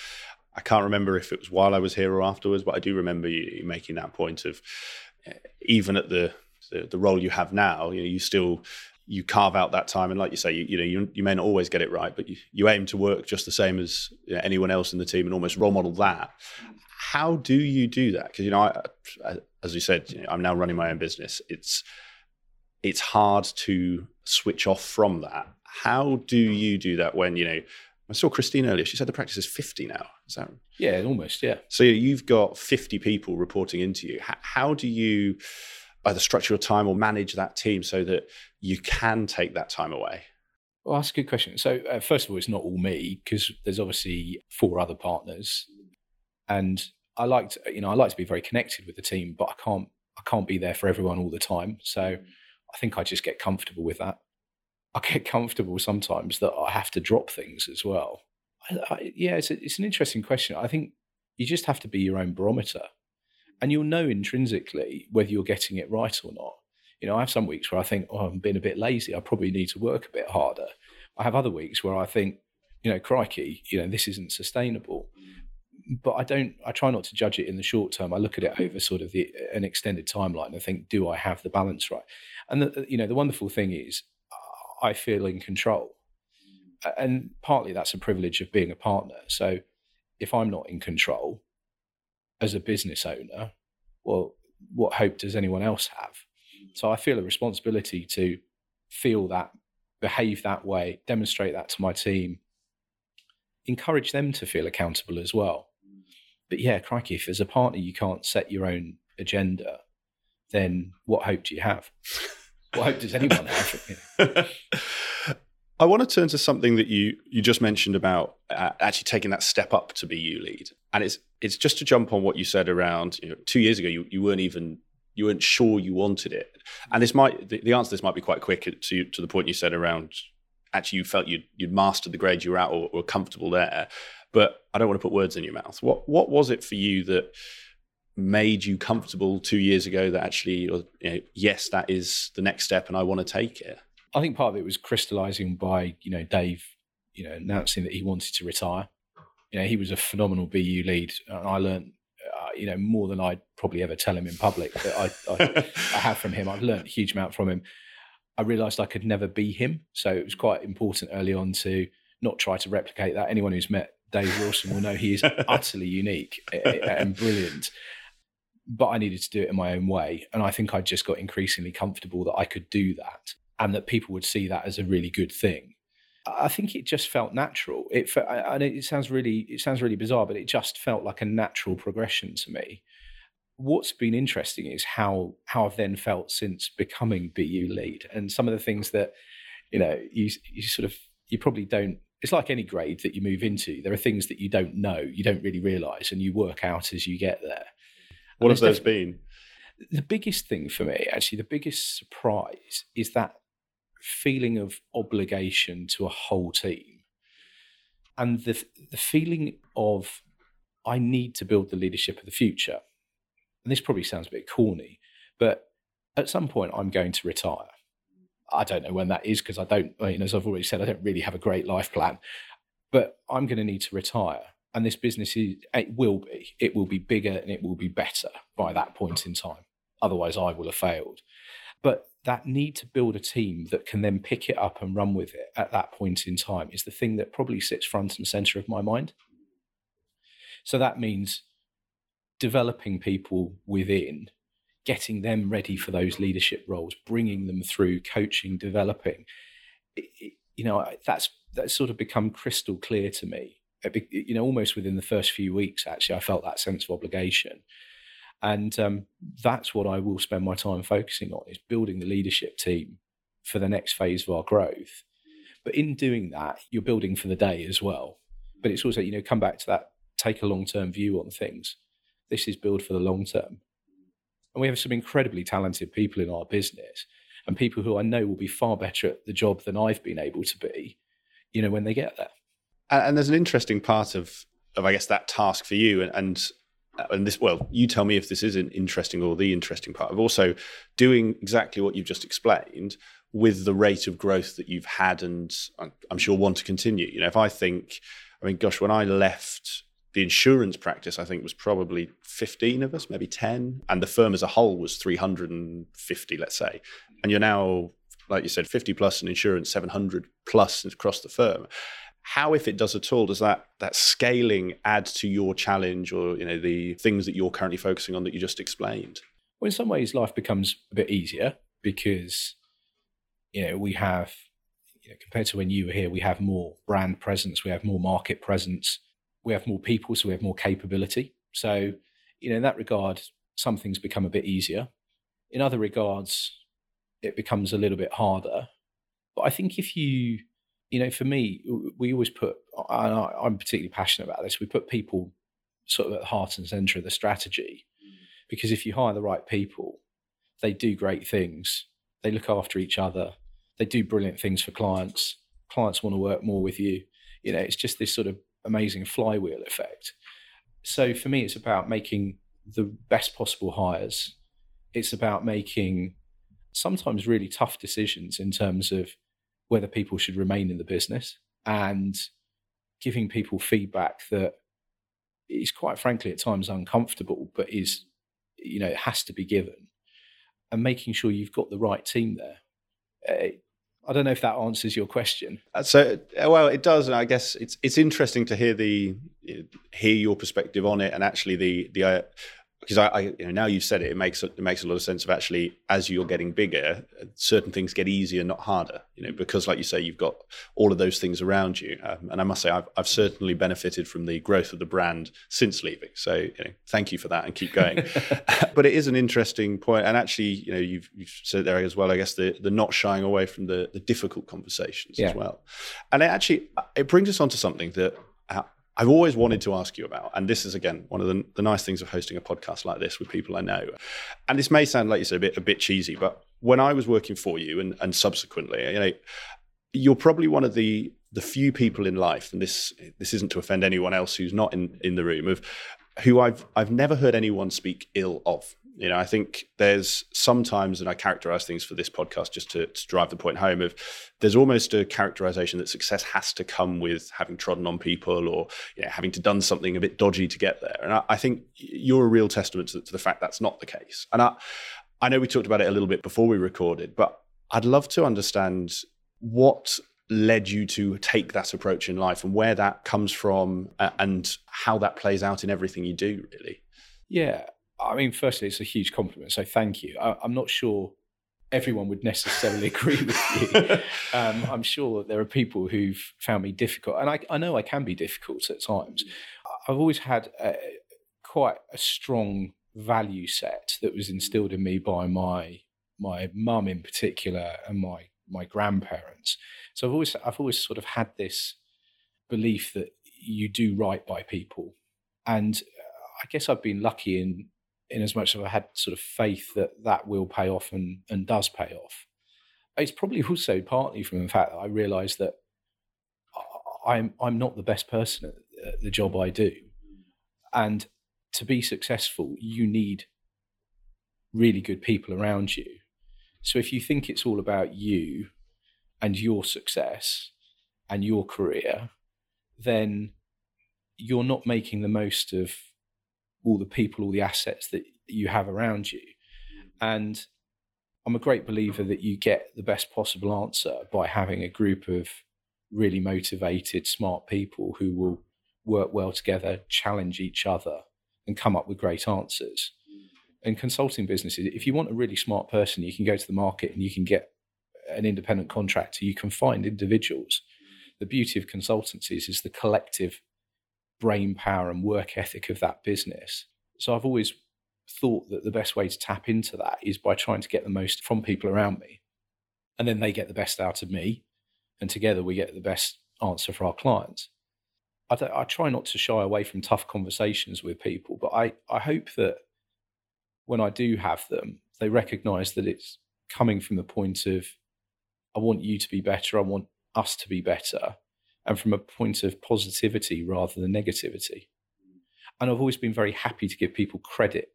I can't remember if it was while I was here or afterwards, but I do remember you making that point of eh, even at the the, the role you have now, you know, you still you carve out that time and like you say you, you know you, you may not always get it right but you, you aim to work just the same as you know, anyone else in the team and almost role model that how do you do that because you know I, I, as you said you know, i'm now running my own business it's it's hard to switch off from that how do you do that when you know I saw Christine earlier. She said the practice is 50 now. Is that? Yeah, almost. Yeah. So you've got 50 people reporting into you. How, how do you either structure your time or manage that team so that you can take that time away? Well, that's a good question. So, uh, first of all, it's not all me because there's obviously four other partners, and I like to, you know, I like to be very connected with the team, but I can't, I can't be there for everyone all the time. So, I think I just get comfortable with that. I get comfortable sometimes that I have to drop things as well. I, I, yeah, it's, a, it's an interesting question. I think you just have to be your own barometer and you'll know intrinsically whether you're getting it right or not. You know, I have some weeks where I think, oh, I'm being a bit lazy. I probably need to work a bit harder. I have other weeks where I think, you know, crikey, you know, this isn't sustainable. But I don't. I try not to judge it in the short term. I look at it over sort of the, an extended timeline and think, do I have the balance right? And the, you know, the wonderful thing is, I feel in control, and partly that's a privilege of being a partner. So, if I'm not in control, as a business owner, well, what hope does anyone else have? So I feel a responsibility to feel that, behave that way, demonstrate that to my team, encourage them to feel accountable as well. But yeah, crikey, if as a partner you can't set your own agenda, then what hope do you have? what hope does anyone have? I want to turn to something that you you just mentioned about uh, actually taking that step up to be you lead, and it's it's just to jump on what you said around you know, two years ago. You, you weren't even you weren't sure you wanted it, and this might the, the answer to this might be quite quick to to the point you said around actually you felt you'd you'd mastered the grade you were at or were comfortable there. But I don't want to put words in your mouth. What what was it for you that made you comfortable two years ago that actually, you know, yes, that is the next step, and I want to take it? I think part of it was crystallizing by you know Dave, you know, announcing that he wanted to retire. You know, he was a phenomenal BU lead, and I learned, uh, you know, more than I'd probably ever tell him in public. That I, I, I have from him. I've learned a huge amount from him. I realised I could never be him, so it was quite important early on to not try to replicate that. Anyone who's met Dave Wilson will know he is utterly unique and brilliant. But I needed to do it in my own way. And I think I just got increasingly comfortable that I could do that and that people would see that as a really good thing. I think it just felt natural. It and it sounds really it sounds really bizarre, but it just felt like a natural progression to me. What's been interesting is how how I've then felt since becoming BU lead, and some of the things that you know you you sort of you probably don't it's like any grade that you move into. There are things that you don't know, you don't really realize, and you work out as you get there. What have those been? The biggest thing for me, actually, the biggest surprise is that feeling of obligation to a whole team and the, the feeling of I need to build the leadership of the future. And this probably sounds a bit corny, but at some point I'm going to retire. I don't know when that is because I don't, you know, as I've already said, I don't really have a great life plan. But I'm going to need to retire, and this business is it will be it will be bigger and it will be better by that point in time. Otherwise, I will have failed. But that need to build a team that can then pick it up and run with it at that point in time is the thing that probably sits front and center of my mind. So that means developing people within getting them ready for those leadership roles, bringing them through, coaching, developing. It, it, you know, that's that's sort of become crystal clear to me. You know, almost within the first few weeks, actually, I felt that sense of obligation, and um, that's what I will spend my time focusing on: is building the leadership team for the next phase of our growth. But in doing that, you're building for the day as well. But it's also, you know, come back to that: take a long term view on things. This is build for the long term and we have some incredibly talented people in our business and people who I know will be far better at the job than I've been able to be, you know, when they get there. And there's an interesting part of, of I guess, that task for you. And, and, uh, and this, well, you tell me if this is an interesting or the interesting part of also doing exactly what you've just explained with the rate of growth that you've had and uh, I'm sure want to continue. You know, if I think, I mean, gosh, when I left the insurance practice, I think, was probably 15 of us, maybe 10. And the firm as a whole was 350, let's say. And you're now, like you said, 50 plus in insurance, 700 plus across the firm. How, if it does at all, does that that scaling add to your challenge or you know the things that you're currently focusing on that you just explained? Well, in some ways, life becomes a bit easier because you know we have you know, compared to when you were here, we have more brand presence, we have more market presence, we have more people, so we have more capability. So, you know, in that regard, some things become a bit easier. In other regards, it becomes a little bit harder. But I think if you, you know, for me, we always put, and I'm particularly passionate about this, we put people sort of at the heart and center of the strategy. Mm. Because if you hire the right people, they do great things, they look after each other, they do brilliant things for clients. Clients want to work more with you. You know, it's just this sort of amazing flywheel effect. So for me, it's about making the best possible hires. It's about making sometimes really tough decisions in terms of whether people should remain in the business and giving people feedback that is quite frankly at times uncomfortable, but is, you know, it has to be given and making sure you've got the right team there. Uh, I don't know if that answers your question. Uh, so, uh, well, it does, and I guess it's it's interesting to hear the hear your perspective on it, and actually the the uh, because I, I, you know now you've said it, it makes it makes a lot of sense of actually as you're getting bigger, certain things get easier, not harder. You know, because like you say, you've got all of those things around you, um, and I must say, I've, I've certainly benefited from the growth of the brand since leaving. So, you know, thank you for that, and keep going. but it is an interesting point, and actually, you know, you've, you've said there as well. I guess the the not shying away from the the difficult conversations yeah. as well, and it actually it brings us on to something that uh, I've always wanted to ask you about, and this is again one of the, the, nice things of hosting a podcast like this with people I know. And this may sound like you said a bit a bit cheesy, but when I was working for you and, and subsequently, you know, you're probably one of the the few people in life, and this this isn't to offend anyone else who's not in in the room of who I've I've never heard anyone speak ill of. You know, I think there's sometimes, and I characterize things for this podcast just to, to, drive the point home of there's almost a characterization that success has to come with having trodden on people or you know, having to done something a bit dodgy to get there. And I, I think you're a real testament to, to the fact that's not the case. And I, I know we talked about it a little bit before we recorded, but I'd love to understand what led you to take that approach in life and where that comes from and how that plays out in everything you do really yeah i mean firstly it's a huge compliment so thank you. I, am not sure everyone would necessarily agree with you. Um, i'm sure that there are people who've found me difficult and I, I, know i can be difficult at times. I've always had a, quite a strong value set that was instilled in me by my my mum in particular and my my grandparents. So I've always I've always sort of had this belief that you do right by people, and I guess I've been lucky in in as much as I've had sort of faith that that will pay off and and does pay off. It's probably also partly from the fact that I realise that I'm I'm not the best person at the job I do, and to be successful, you need really good people around you so if you think it's all about you and your success and your career, then you're not making the most of all the people, all the assets that you have around you. And I'm a great believer that you get the best possible answer by having a group of really motivated, smart people who will work well together, challenge each other, and come up with great answers in consulting businesses, if you want a really smart person, you can go to the market and you can get an independent contractor. You can find individuals. The beauty of consultancies is the collective brain power and work ethic of that business. So I've always thought that the best way to tap into that is by trying to get the most from people around me. And then they get the best out of me. And together we get the best answer for our clients. I, I try not to shy away from tough conversations with people, but I, I hope that when I do have them, they recognize that it's coming from the point of, I want you to be better, I want us to be better, and from a point of positivity rather than negativity. And I've always been very happy to give people credit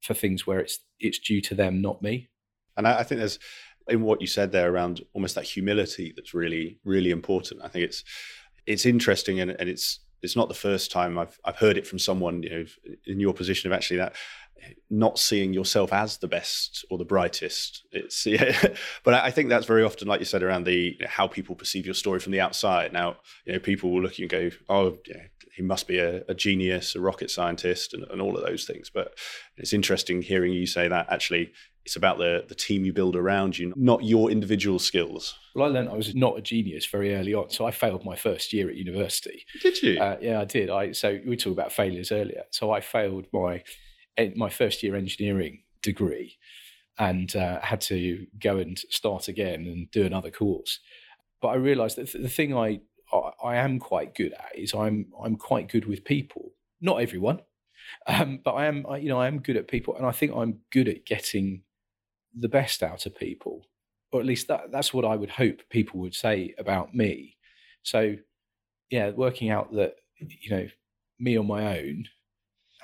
for things where it's it's due to them, not me. And I, I think there's in what you said there around almost that humility that's really, really important. I think it's it's interesting and, and it's it's not the first time I've I've heard it from someone, you know, in your position of actually that not seeing yourself as the best or the brightest. It's yeah, but I think that's very often, like you said, around the you know, how people perceive your story from the outside. Now, you know, people will look at you and go, "Oh, yeah, he must be a, a genius, a rocket scientist, and, and, all of those things." But it's interesting hearing you say that. Actually, it's about the the team you build around you, not your individual skills. Well, I learned I was not a genius very early on, so I failed my first year at university. Did you? Uh, yeah, I did. I so we talked about failures earlier. So I failed my my first year engineering degree and uh, had to go and start again and do another course. But I realised that the thing I, I am quite good at is I'm I'm quite good with people. Not everyone, um, but I am I, you know I am good at people, and I think I'm good at getting the best out of people, or at least that that's what I would hope people would say about me. So, yeah, working out that you know me on my own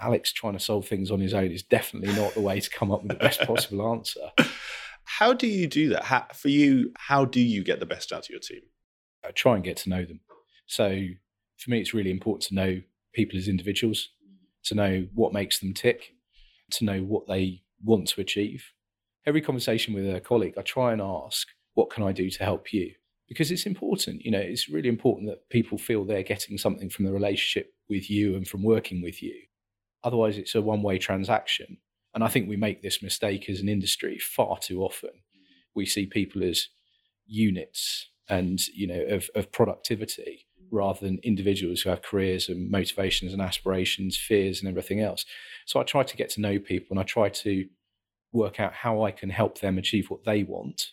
Alex trying to solve things on his own is definitely not the way to come up with the best possible answer. How do you do that? How, for you, how do you get the best out of your team? I try and get to know them. So for me, it's really important to know people as individuals, to know what makes them tick, to know what they want to achieve. Every conversation with a colleague, I try and ask, what can I do to help you? Because it's important, you know, it's really important that people feel they're getting something from the relationship with you and from working with you. Otherwise, it's a one way transaction. And I think we make this mistake as an industry far too often. We see people as units and you know of, of productivity rather than individuals who have careers and motivations and aspirations, fears and everything else. So I try to get to know people and I try to work out how I can help them achieve what they want.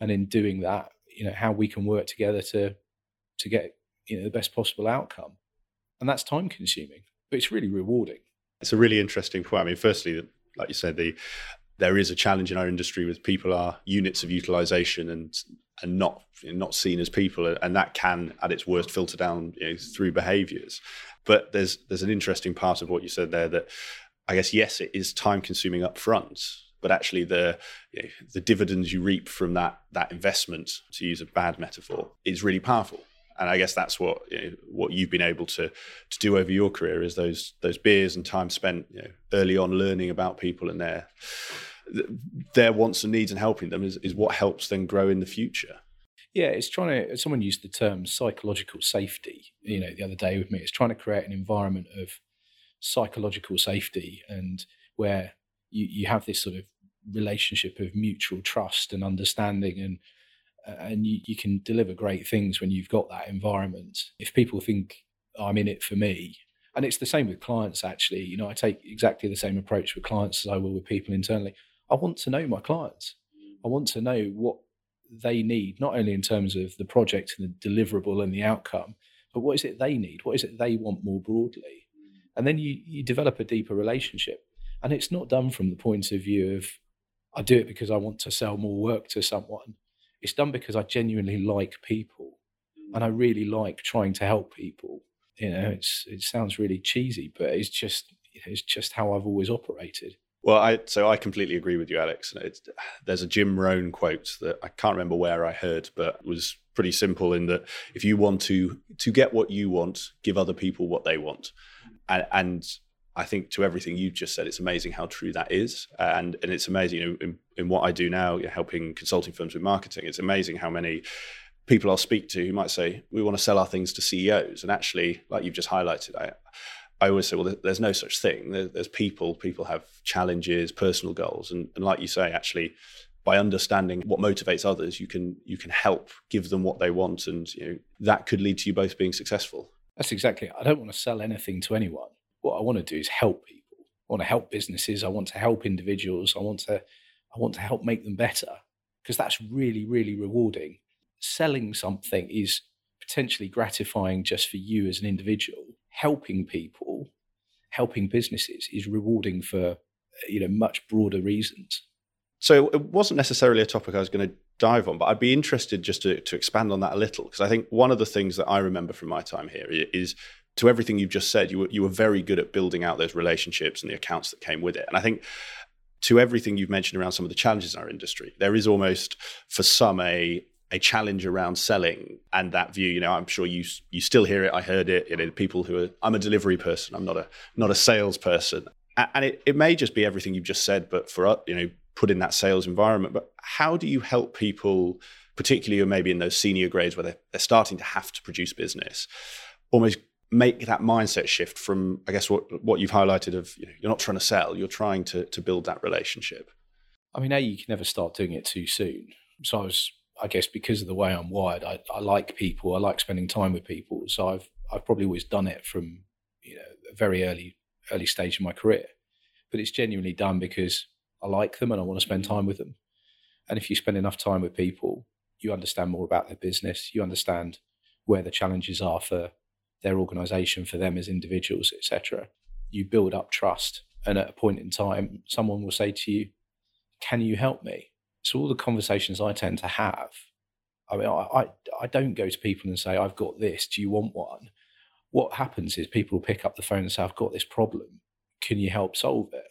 And in doing that, you know, how we can work together to to get you know the best possible outcome. And that's time consuming, but it's really rewarding. It's a really interesting point. I mean, firstly, like you said, the there is a challenge in our industry with people are units of utilization and and not not seen as people, and that can, at its worst, filter down you know, through behaviours. But there's there's an interesting part of what you said there that I guess yes, it is time consuming up front, but actually the you know, the dividends you reap from that that investment, to use a bad metaphor, is really powerful. And I guess that's what you know, what you've been able to to do over your career is those those beers and time spent you know, early on learning about people and their their wants and needs and helping them is, is what helps them grow in the future. Yeah, it's trying to. Someone used the term psychological safety. You know, the other day with me, it's trying to create an environment of psychological safety and where you, you have this sort of relationship of mutual trust and understanding and and you, you can deliver great things when you've got that environment. If people think i'm in it for me and it's the same with clients actually. You know i take exactly the same approach with clients as i will with people internally. I want to know my clients. I want to know what they need not only in terms of the project and the deliverable and the outcome but what is it they need? What is it they want more broadly? And then you you develop a deeper relationship. And it's not done from the point of view of I do it because I want to sell more work to someone. It's done because I genuinely like people and I mm. really like trying to help people. You know, it's it sounds really cheesy, but it's just it's just how I've always operated. Well, I so I completely agree with you, Alex. It's, there's a Jim Rohn quote that I can't remember where I heard, but was pretty simple in that if you want to to get what you want, give other people what they want, mm. and, and I think to everything you've just said, it's amazing how true that is, uh, and and it's amazing you know, in, in what I do now, helping consulting firms with marketing. It's amazing how many people I'll speak to who might say we want to sell our things to CEOs, and actually, like you've just highlighted, I I always say, well, there's no such thing. There's people. People have challenges, personal goals, and, and like you say, actually, by understanding what motivates others, you can you can help give them what they want, and you know that could lead to you both being successful. That's exactly. It. I don't want to sell anything to anyone what I want to do is help people. I want to help businesses. I want to help individuals. I want to I want to help make them better because that's really really rewarding. Selling something is potentially gratifying just for you as an individual. Helping people, helping businesses is rewarding for you know much broader reasons. So it wasn't necessarily a topic I was going to dive on, but I'd be interested just to, to expand on that a little because I think one of the things that I remember from my time here is to everything you've just said, you were you were very good at building out those relationships and the accounts that came with it. And I think to everything you've mentioned around some of the challenges in our industry, there is almost for some a a challenge around selling and that view. You know, I'm sure you you still hear it. I heard it. You know, people who are I'm a delivery person. I'm not a not a salesperson. And it, it may just be everything you've just said, but for you know, put in that sales environment. But how do you help people, particularly who maybe in those senior grades where they're, they're starting to have to produce business, almost make that mindset shift from i guess what what you've highlighted of you know, you're not trying to sell you're trying to to build that relationship? I mean a you can never start doing it too soon. So i was i guess because of the way i'm wired i, I like people i like spending time with people. So i've i've probably always done it from you know a very early early stage in my career. But it's genuinely done because i like them and i want to spend time with them. And if you spend enough time with people you understand more about their business you understand where the challenges are for their organization, for them as individuals, etc. You build up trust. And at a point in time, someone will say to you, Can you help me? So, all the conversations I tend to have, I mean, I, I, I don't go to people and say, I've got this. Do you want one? What happens is people pick up the phone and say, I've got this problem. Can you help solve it?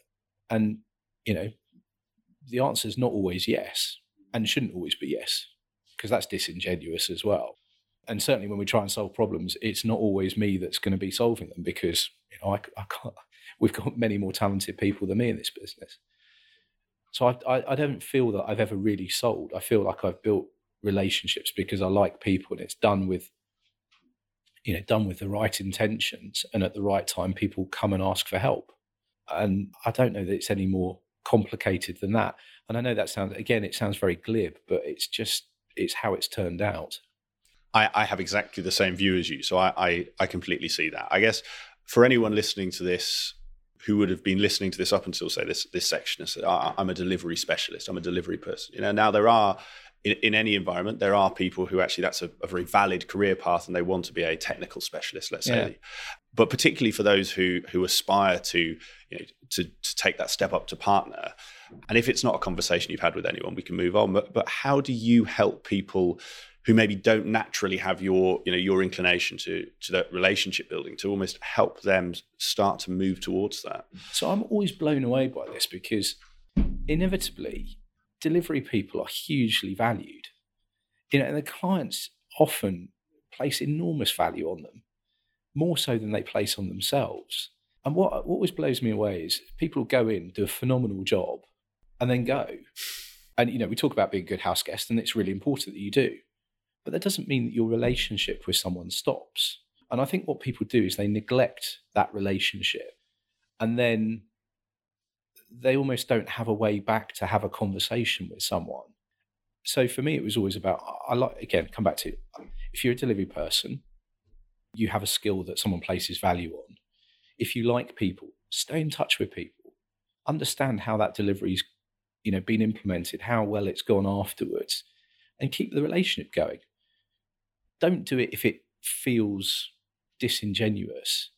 And, you know, the answer is not always yes and shouldn't always be yes because that's disingenuous as well and certainly when we try and solve problems, it's not always me that's going to be solving them because you know I, I can't. We've got many more talented people than me in this business. So I, I, I don't feel that I've ever really sold. I feel like I've built relationships because I like people, and it's done with you know done with the right intentions, and at the right time, people come and ask for help. And I don't know that it's any more complicated than that. And I know that sounds again, it sounds very glib, but it's just it's how it's turned out. I, I have exactly the same view as you. So I, I, I completely see that. I guess for anyone listening to this who would have been listening to this up until say this this section and said, "I'm a delivery specialist. I'm a delivery person." You know, now there are in, in any environment there are people who actually that's a, a, very valid career path and they want to be a technical specialist. Let's say, yeah. but particularly for those who who aspire to you know to to take that step up to partner, and if it's not a conversation you've had with anyone, we can move on. But but how do you help people? Who maybe don't naturally have your you know your inclination to to that relationship building to almost help them start to move towards that. So i'm always blown away by this because inevitably delivery people are hugely valued you know and the clients often place enormous value on them more so than they place on themselves. And what what always blows me away is people go in do a phenomenal job and then go. And you know we talk about being a good house guest and it's really important that you do but that doesn't mean that your relationship with someone stops. And I think what people do is they neglect that relationship and then they almost don't have a way back to have a conversation with someone. So for me, it was always about, I like, again, come back to if you're a delivery person, you have a skill that someone places value on. If you like people, stay in touch with people, understand how that delivery's, you know, been implemented, how well it's gone afterwards, and keep the relationship going don't do it if it feels disingenuous,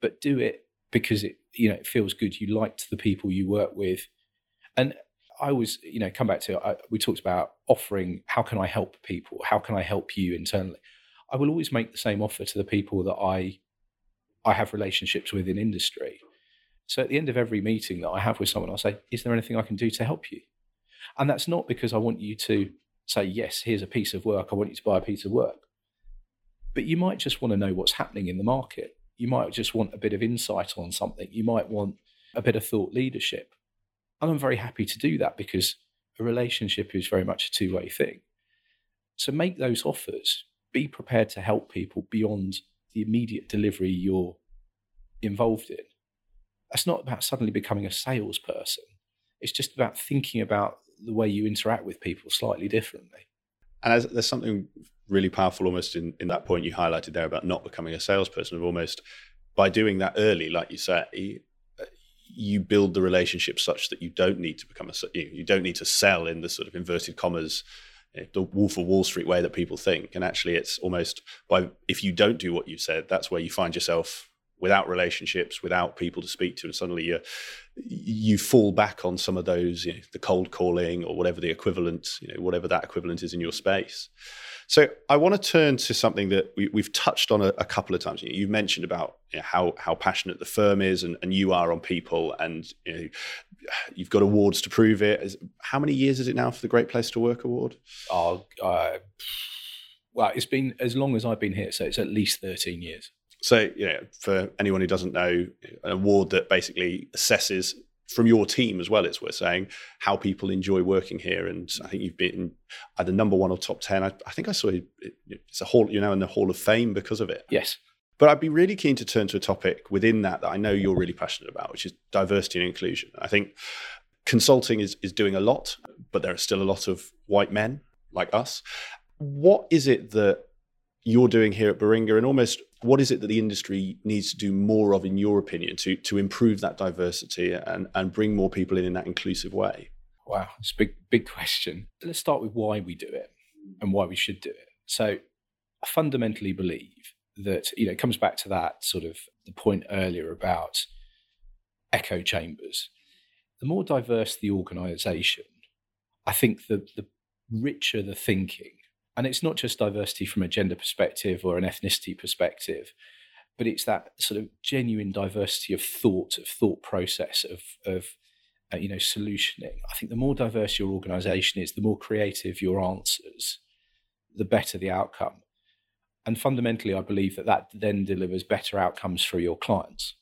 but do it because it you know it feels good. You liked the people you work with, and I was you know come back to I, we talked about offering. How can I help people? How can I help you internally? I will always make the same offer to the people that I I have relationships with in industry. So at the end of every meeting that I have with someone, I'll say, "Is there anything I can do to help you?" And that's not because I want you to say, "Yes, here's a piece of work. I want you to buy a piece of work." But you might just want to know what's happening in the market. You might just want a bit of insight on something. You might want a bit of thought leadership. And I'm very happy to do that because a relationship is very much a two way thing. So make those offers. Be prepared to help people beyond the immediate delivery you're involved in. That's not about suddenly becoming a salesperson. It's just about thinking about the way you interact with people slightly differently. And there's something really powerful almost in, in that point you highlighted there about not becoming a salesperson of almost by doing that early like you say you build the relationship such that you don't need to become a you don't need to sell in the sort of inverted commas the wolf of wall street way that people think. And actually it's almost by if you don't do what you said that's where you find yourself without relationships, without people to speak to, and suddenly you you fall back on some of those, you know, the cold calling or whatever the equivalent, you know, whatever that equivalent is in your space. So I want to turn to something that we, have touched on a, a, couple of times. You mentioned about you know, how how passionate the firm is, and, and you are on people, and you know, you've got awards to prove it. How many years is it now for the Great Place to Work award? Oh, uh, well, it's been as long as I've been here, so it's at least thirteen years. So, you know, for anyone who doesn't know, an award that basically assesses from your team as well, it's worth saying how people enjoy working here. And I think you've been either number one or top 10. I, I think I saw it, it's a hall, you know, in the Hall of Fame because of it. Yes. But I'd be really keen to turn to a topic within that that I know you're really passionate about, which is diversity and inclusion. I think consulting is, is doing a lot, but there are still a lot of white men like us. What is it that you're doing here at Baringa and almost what is it that the industry needs to do more of, in your opinion, to to improve that diversity and and bring more people in in that inclusive way? Wow, it's a big big question. Let's start with why we do it and why we should do it. So, I fundamentally believe that you know it comes back to that sort of the point earlier about echo chambers. The more diverse the organisation, I think the the richer the thinking and it's not just diversity from a gender perspective or an ethnicity perspective, but it's that sort of genuine diversity of thought, of thought process, of, of uh, you know, solutioning. I think the more diverse your organization is, the more creative your answers, the better the outcome. And fundamentally, I believe that that then delivers better outcomes for your clients.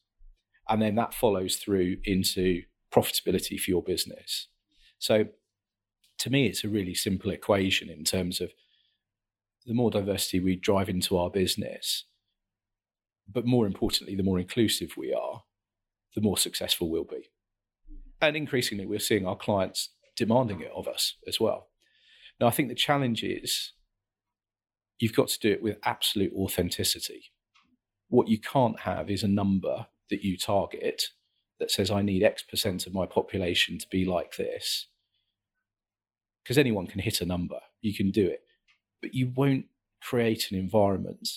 And then that follows through into profitability for your business. So to me, it's a really simple equation in terms of the more diversity we drive into our business, but more importantly, the more inclusive we are, the more successful we'll be. And increasingly, we're seeing our clients demanding it of us as well. Now, I think the challenge is you've got to do it with absolute authenticity. What you can't have is a number that you target that says, I need X percent of my population to be like this. Because anyone can hit a number, you can do it but you won't create an environment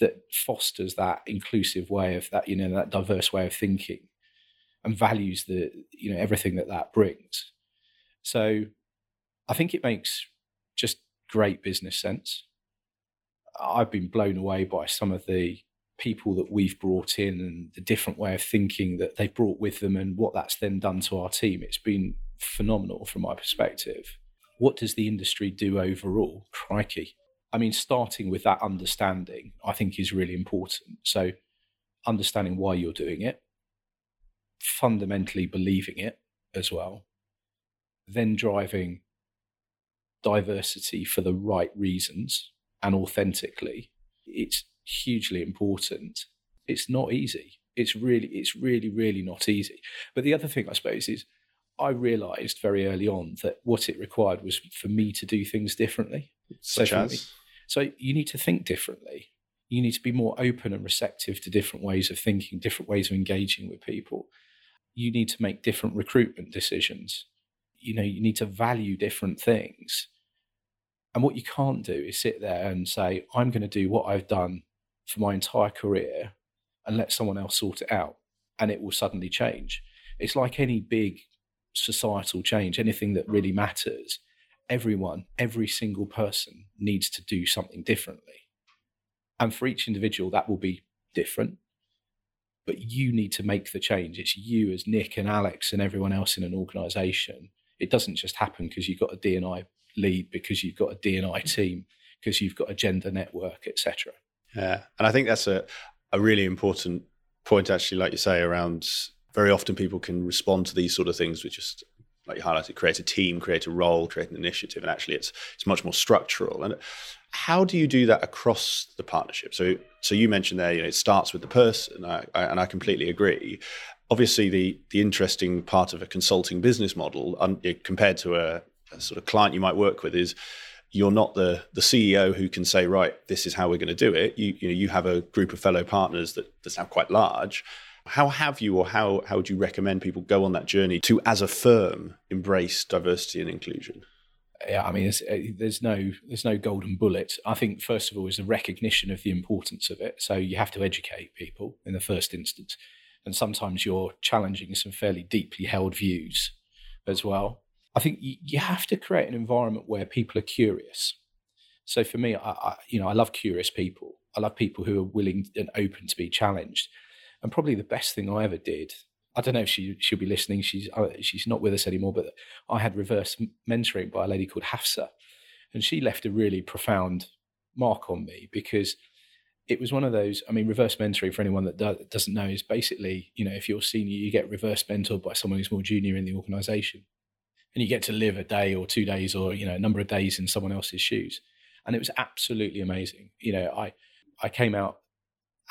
that fosters that inclusive way of that, you know, that diverse way of thinking and values the, you know, everything that that brings. So I think it makes just great business sense. I've been blown away by some of the people that we've brought in and the different way of thinking that they've brought with them and what that's then done to our team. It's been phenomenal from my perspective. What does the industry do overall? Crikey. I mean, starting with that understanding, I think is really important. So, understanding why you're doing it, fundamentally believing it as well, then driving diversity for the right reasons and authentically. It's hugely important. It's not easy. It's really, it's really, really not easy. But the other thing, I suppose, is I realised very early on that what it required was for me to do things differently. Such so as? Me, so you need to think differently. You need to be more open and receptive to different ways of thinking, different ways of engaging with people. You need to make different recruitment decisions. You know, you need to value different things. And what you can't do is sit there and say, I'm going to do what I've done for my entire career and let someone else sort it out and it will suddenly change. It's like any big societal change, anything that really matters. Everyone, every single person needs to do something differently. And for each individual, that will be different. But you need to make the change. It's you as Nick and Alex and everyone else in an organization. It doesn't just happen because you've got a DNI lead, because you've got a DNI team, because you've got a gender network, etc. Yeah, and I think that's a a really important point, actually, like you say, around very often people can respond to these sort of things with just like you highlighted, create a team, create a role, create an initiative, and actually it's it's much more structural. And how do you do that across the partnership? So so you mentioned there, you know, it starts with the person, I, I, and I completely agree. Obviously, the the interesting part of a consulting business model, um, compared to a, a sort of client you might work with, is you're not the the CEO who can say, right, this is how we're going to do it. You you know you have a group of fellow partners that that's now quite large. How have you, or how how would you recommend people go on that journey to, as a firm, embrace diversity and inclusion? Yeah, I mean, uh, there's no there's no golden bullet. I think first of all is a recognition of the importance of it. So you have to educate people in the first instance, and sometimes you're challenging some fairly deeply held views as well. I think you, have to create an environment where people are curious. So for me, I, I, you know, I love curious people. I love people who are willing and open to be challenged. And probably the best thing I ever did. I don't know if she she'll be listening. She's she's not with us anymore. But I had reverse mentoring by a lady called Hafsa, and she left a really profound mark on me because it was one of those. I mean, reverse mentoring for anyone that do, doesn't know is basically, you know, if you're senior, you get reverse mentored by someone who's more junior in the organisation and you get to live a day or two days or you know a number of days in someone else's shoes and it was absolutely amazing you know i i came out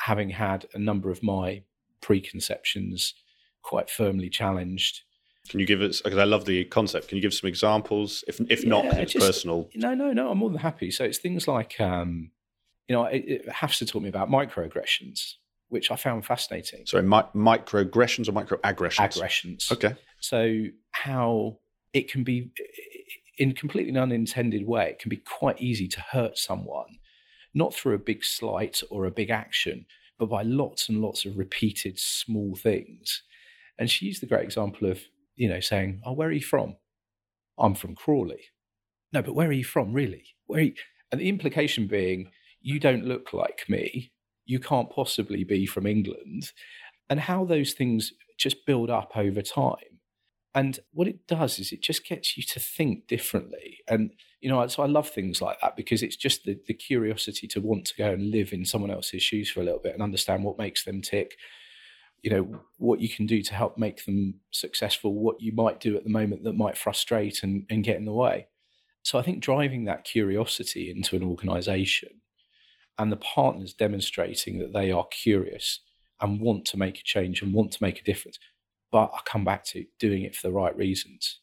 having had a number of my preconceptions quite firmly challenged. Can you give us because i love the concept can you give some examples? If if yeah, not it's just, personal. No no no i'm more than happy. So it's things like um you know it, it has to talk me about microaggressions which i found fascinating. Sorry mi- microaggressions or microaggressions? Aggressions. Okay. So how it can be in completely unintended way it can be quite easy to hurt someone not through a big slight or a big action but by lots and lots of repeated small things. And she used the great example of you know saying oh where are you from? I'm from crawley. No but where are you from really? Where you? and the implication being you don't look like me. You can't possibly be from england. And how those things just build up over time and what it does is it just gets you to think differently. And, you know, so I love things like that because it's just the, the curiosity to want to go and live in someone else's shoes for a little bit and understand what makes them tick, you know, what you can do to help make them successful, what you might do at the moment that might frustrate and, and get in the way. So I think driving that curiosity into an organization and the partners demonstrating that they are curious and want to make a change and want to make a difference but I come back to doing it for the right reasons.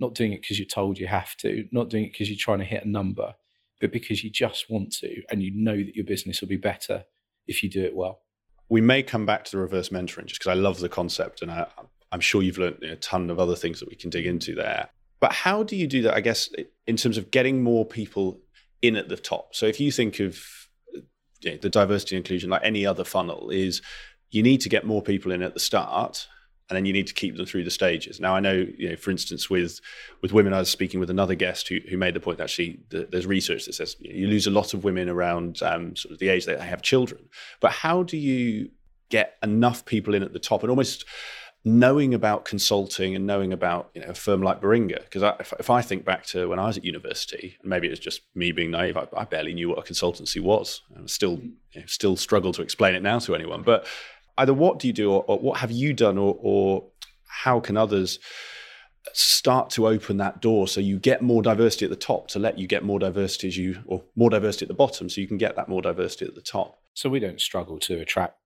Not doing it because you're told you have to, not doing it because you're trying to hit a number, but because you just want to and you know that your business will be better if you do it well. We may come back to the reverse mentoring just because I love the concept and I, am sure you've learned a ton of other things that we can dig into there. But how do you do that, I guess, in terms of getting more people in at the top? So if you think of you know, the diversity inclusion like any other funnel, is you need to get more people in at the start and then you need to keep them through the stages. Now, I know, you know, for instance, with with women, I was speaking with another guest who, who made the point that actually the, there's research that says you lose a lot of women around um, sort of the age that they have children. But how do you get enough people in at the top and almost knowing about consulting and knowing about you know a firm like Baringa because if, if, I think back to when I was at university maybe it was just me being naive I, I barely knew what a consultancy was I still you know, still struggle to explain it now to anyone but either what do you do or, or what have you done or, or how can others start to open that door so you get more diversity at the top to let you get more diversity as you or more diversity at the bottom so you can get that more diversity at the top so we don't struggle to attract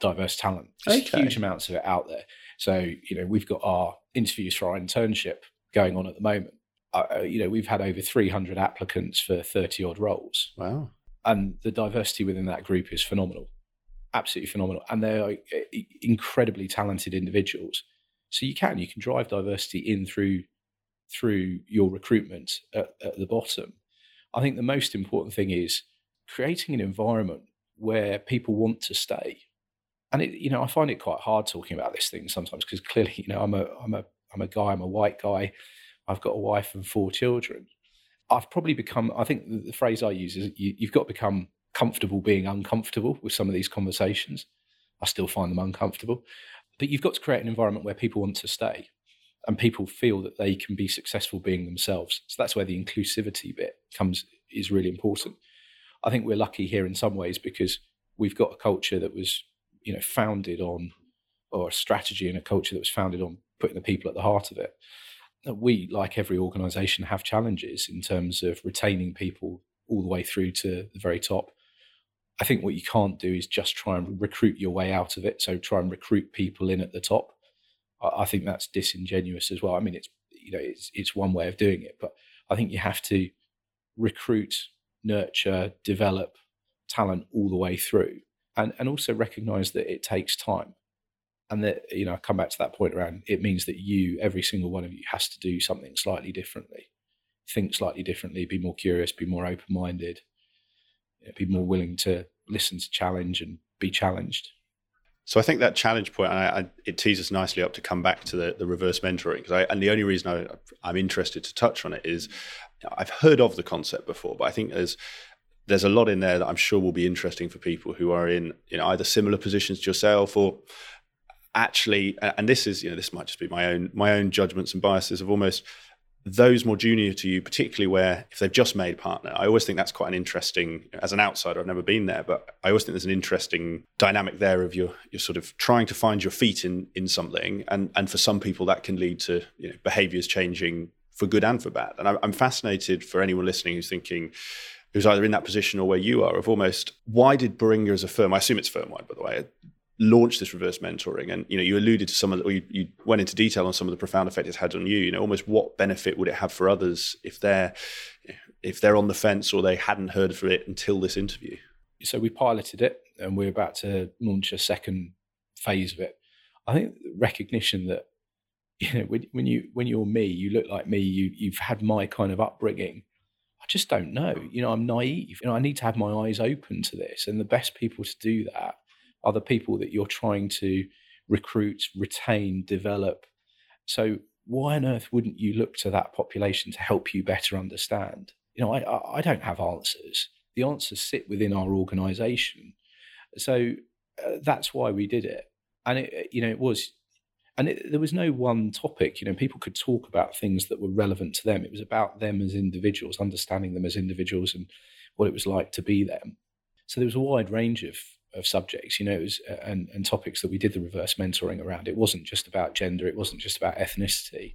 diverse talent there's okay. huge amounts of it out there so, you know, we've got our interviews for our internship going on at the moment. Uh, uh you know, we've had over 300 applicants for 30 odd roles. Wow. And the diversity within that group is phenomenal. Absolutely phenomenal. And they're incredibly talented individuals. So you can, you can drive diversity in through through your recruitment at, at the bottom. I think the most important thing is creating an environment where people want to stay and it, you know, I find it quite hard talking about this thing sometimes because clearly, you know, I'm a, I'm a, I'm a guy, I'm a white guy, I've got a wife and four children. I've probably become, I think the, phrase I use is you, you've got to become comfortable being uncomfortable with some of these conversations. I still find them uncomfortable, but you've got to create an environment where people want to stay and people feel that they can be successful being themselves. So that's where the inclusivity bit comes is really important. I think we're lucky here in some ways because we've got a culture that was you know founded on or a strategy and a culture that was founded on putting the people at the heart of it. That We, like every organization, have challenges in terms of retaining people all the way through to the very top. I think what you can't do is just try and recruit your way out of it. So try and recruit people in at the top. I think that's disingenuous as well. I mean, it's you know it's it's one way of doing it, but I think you have to recruit, nurture, develop talent all the way through and and also recognize that it takes time and that you know I come back to that point around it means that you every single one of you has to do something slightly differently think slightly differently be more curious be more open-minded be more willing to listen to challenge and be challenged so I think that challenge point, I, I, it teases us nicely up to come back to the, the reverse mentoring. Because and the only reason I, I'm interested to touch on it is I've heard of the concept before, but I think there's there's a lot in there that I'm sure will be interesting for people who are in you know either similar positions to yourself or actually and this is you know this might just be my own my own judgments and biases of almost those more junior to you particularly where if they've just made partner i always think that's quite an interesting as an outsider i've never been there but i always think there's an interesting dynamic there of your you're sort of trying to find your feet in in something. And and for some people that can lead to you know behaviors changing for good and for bad. And i'm fascinated for anyone listening who's thinking who's either in that position or where you are of almost why did Baringa as a firm, I assume it's firm wide by the way, launch this reverse mentoring? And you know, you alluded to some of the, or you, you, went into detail on some of the profound effect it's had on you. You know, almost what benefit would it have for others if they're if they're on the fence or they hadn't heard of it until this interview? So we piloted it, and we're about to launch a second phase of it. I think recognition that you know when, when you when you're me, you look like me. You you've had my kind of upbringing I just don't know. You know, I'm naive. You know, I need to have my eyes open to this. And the best people to do that the people that you're trying to recruit, retain, develop. So why on earth wouldn't you look to that population to help you better understand? You know, I, I don't have answers. The answers sit within our organization. So uh, that's why we did it. And it, you know, it was and it, there was no one topic. You know, people could talk about things that were relevant to them. It was about them as individuals, understanding them as individuals, and what it was like to be them. So there was a wide range of of subjects, you know, was, uh, and and topics that we did the reverse mentoring around. It wasn't just about gender. It wasn't just about ethnicity,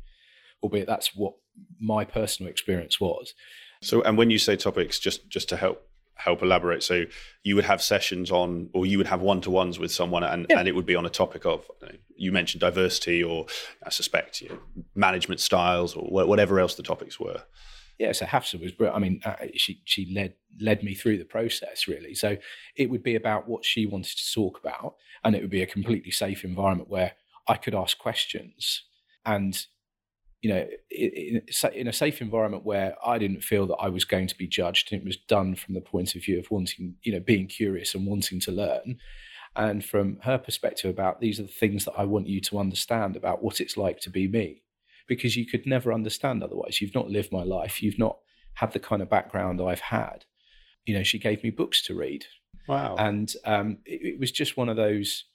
albeit that's what my personal experience was. So, and when you say topics, just just to help help elaborate. So you would have sessions on, or you would have one to ones with someone, and, yeah. and it would be on a topic of you mentioned diversity, or I suspect you know, management styles, or whatever else the topics were. Yeah, so Hafsa was, I mean, uh, she she led led me through the process really. So it would be about what she wanted to talk about, and it would be a completely safe environment where I could ask questions. And you know, in a safe environment where I didn't feel that I was going to be judged, and it was done from the point of view of wanting, you know, being curious and wanting to learn, and from her perspective about these are the things that I want you to understand about what it's like to be me because you could never understand otherwise you've not lived my life you've not had the kind of background I've had you know she gave me books to read wow and um, it, it was just one of those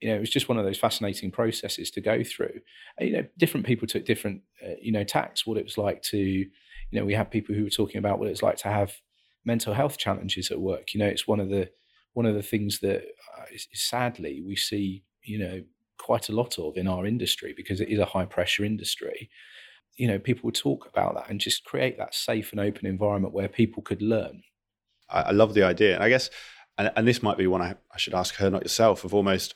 you know, it was just one of those fascinating processes to go through. You know, different people took different, uh, you know, tacks. What it was like to, you know, we had people who were talking about what it's like to have mental health challenges at work. You know, it's one of the one of the things that uh, sadly we see, you know, quite a lot of in our industry because it is a high pressure industry. You know, people would talk about that and just create that safe and open environment where people could learn. I, I love the idea, and I guess, and, and this might be one I, I should ask her, not yourself, of almost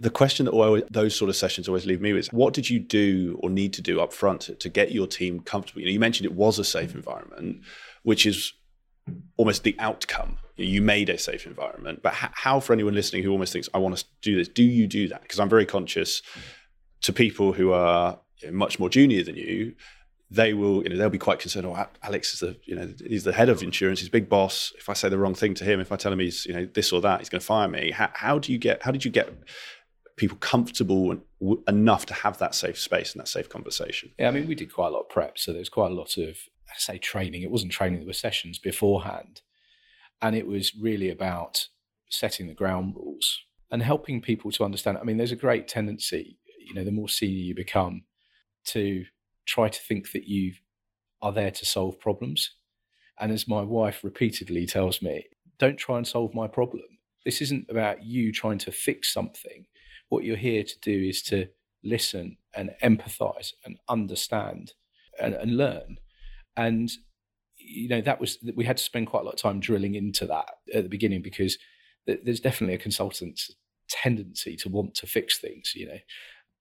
the question that always, those sort of sessions always leave me with is what did you do or need to do up front to, to get your team comfortable? You, know, you mentioned it was a safe environment, which is almost the outcome. You made a safe environment, but how, for anyone listening who almost thinks, I want to do this, do you do that? Because I'm very conscious to people who are much more junior than you, they will, you know, they'll be quite concerned. Oh, Alex is the, you know, he's the head of insurance. He's big boss. If I say the wrong thing to him, if I tell him he's, you know, this or that, he's going to fire me. How, how do you get? How did you get people comfortable enough to have that safe space and that safe conversation? Yeah, I mean, we did quite a lot of prep, so there's quite a lot of I say training. It wasn't training; there were sessions beforehand, and it was really about setting the ground rules and helping people to understand. I mean, there's a great tendency, you know, the more senior you become, to try to think that you are there to solve problems. And as my wife repeatedly tells me, don't try and solve my problem. This isn't about you trying to fix something what you're here to do is to listen and empathize and understand and, and learn. And you know that was we had to spend quite a lot of time drilling into that at the beginning because there's definitely a consultant's tendency to want to fix things, you know,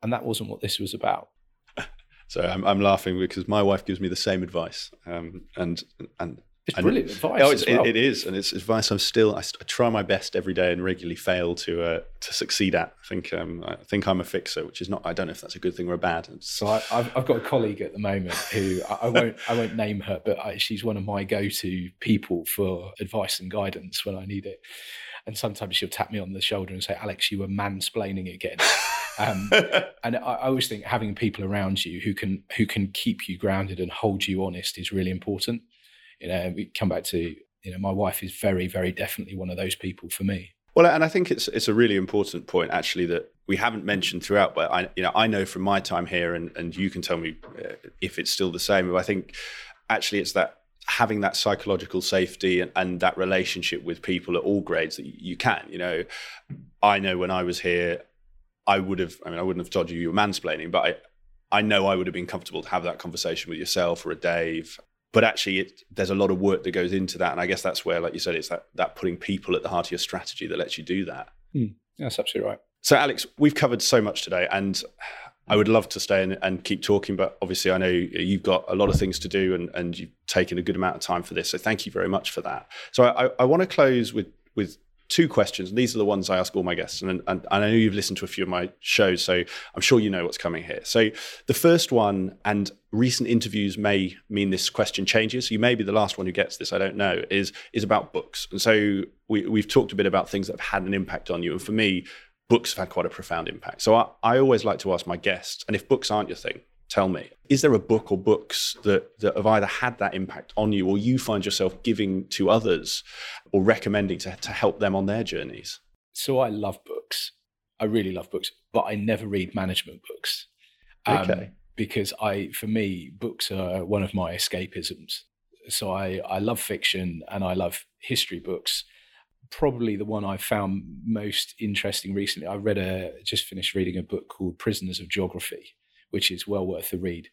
and that wasn't what this was about. So I'm, I'm laughing because my wife gives me the same advice, um, and and it's brilliant advice. Oh, it's, well. it, it is, and it's advice I'm still. I, I, try my best every day and regularly fail to uh, to succeed at. I think um, I think I'm a fixer, which is not. I don't know if that's a good thing or a bad. It's, so I, have I've got a colleague at the moment who I, I won't I won't name her, but I, she's one of my go-to people for advice and guidance when I need it. And sometimes she'll tap me on the shoulder and say, "Alex, you were mansplaining again." Um, and I, I, always think having people around you who can who can keep you grounded and hold you honest is really important you know, we come back to, you know, my wife is very, very definitely one of those people for me. Well, and I think it's it's a really important point actually that we haven't mentioned throughout, but I you know I know from my time here, and and you can tell me uh, if it's still the same. But I think actually it's that having that psychological safety and, and that relationship with people at all grades that you can. You know, I know when I was here, I would have. I mean, I wouldn't have told you you were mansplaining, but I I know I would have been comfortable to have that conversation with yourself or a Dave but actually it, there's a lot of work that goes into that. And i guess that's where like you said it's that, that putting people at the heart of your strategy that lets you do that. Mm, that's absolutely right. So alex we've covered so much today and i would love to stay and, and keep talking but obviously i know you've got a lot of things to do and, and you've taken a good amount of time for this. So thank you very much for that. So i, I want to close with with two questions. These are the ones I ask all my guests, and, and, I know you've listened to a few of my shows, so I'm sure you know what's coming here. So the first one, and recent interviews may mean this question changes. You may be the last one who gets this. I don't know. Is is about books, and so we, we've talked a bit about things that have had an impact on you, and for me. Books have had quite a profound impact. So I, I always like to ask my guests, and if books aren't your thing, tell me. Is there a book or books that, that have either had that impact on you or you find yourself giving to others or recommending to, to help them on their journeys? So i love books. I really love books but i never read management books. Um, okay. because i for me books are one of my escapisms. So i i love fiction and i love history books. Probably the one i found most interesting recently i read a just finished reading a book called prisoners of geography which is well worth the read.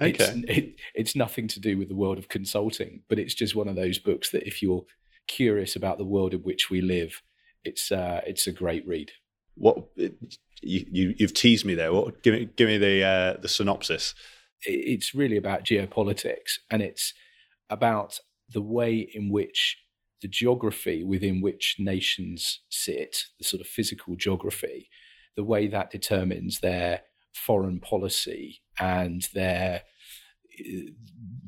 Okay. It's, it, it's nothing to do with the world of consulting, but it's just one of those books that if you're curious about the world in which we live, it's uh, it's a great read. What you, you have teased me there. What give me give me the uh, the synopsis. It's really about geopolitics, and it's about the way in which the geography within which nations sit, the sort of physical geography, the way that determines their foreign policy and their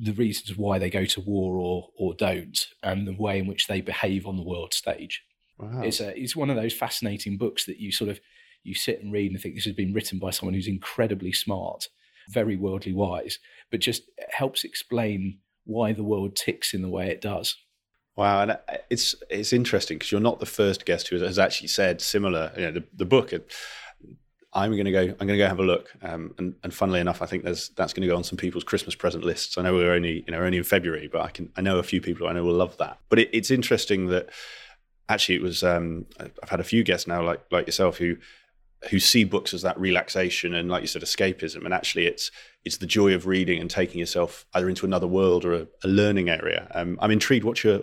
the reasons why they go to war or or don't, and the way in which they behave on the world stage. Wow. It's a it's one of those fascinating books that you sort of you sit and read and think this has been written by someone who's incredibly smart, very worldly wise, but just helps explain why the world ticks in the way it does. Wow, and uh, it's it's interesting because you're not the first guest who has actually said similar. You know, the, the book. I'm going to go. I'm going to go have a look. Um, and, and funnily enough, I think there's that's going to go on some people's Christmas present lists. I know we're only you know only in February, but I can I know a few people I know will love that. But it, it's interesting that actually it was. Um, I've had a few guests now, like like yourself, who who see books as that relaxation and, like you said, escapism. And actually, it's it's the joy of reading and taking yourself either into another world or a, a learning area. Um, I'm intrigued. What's your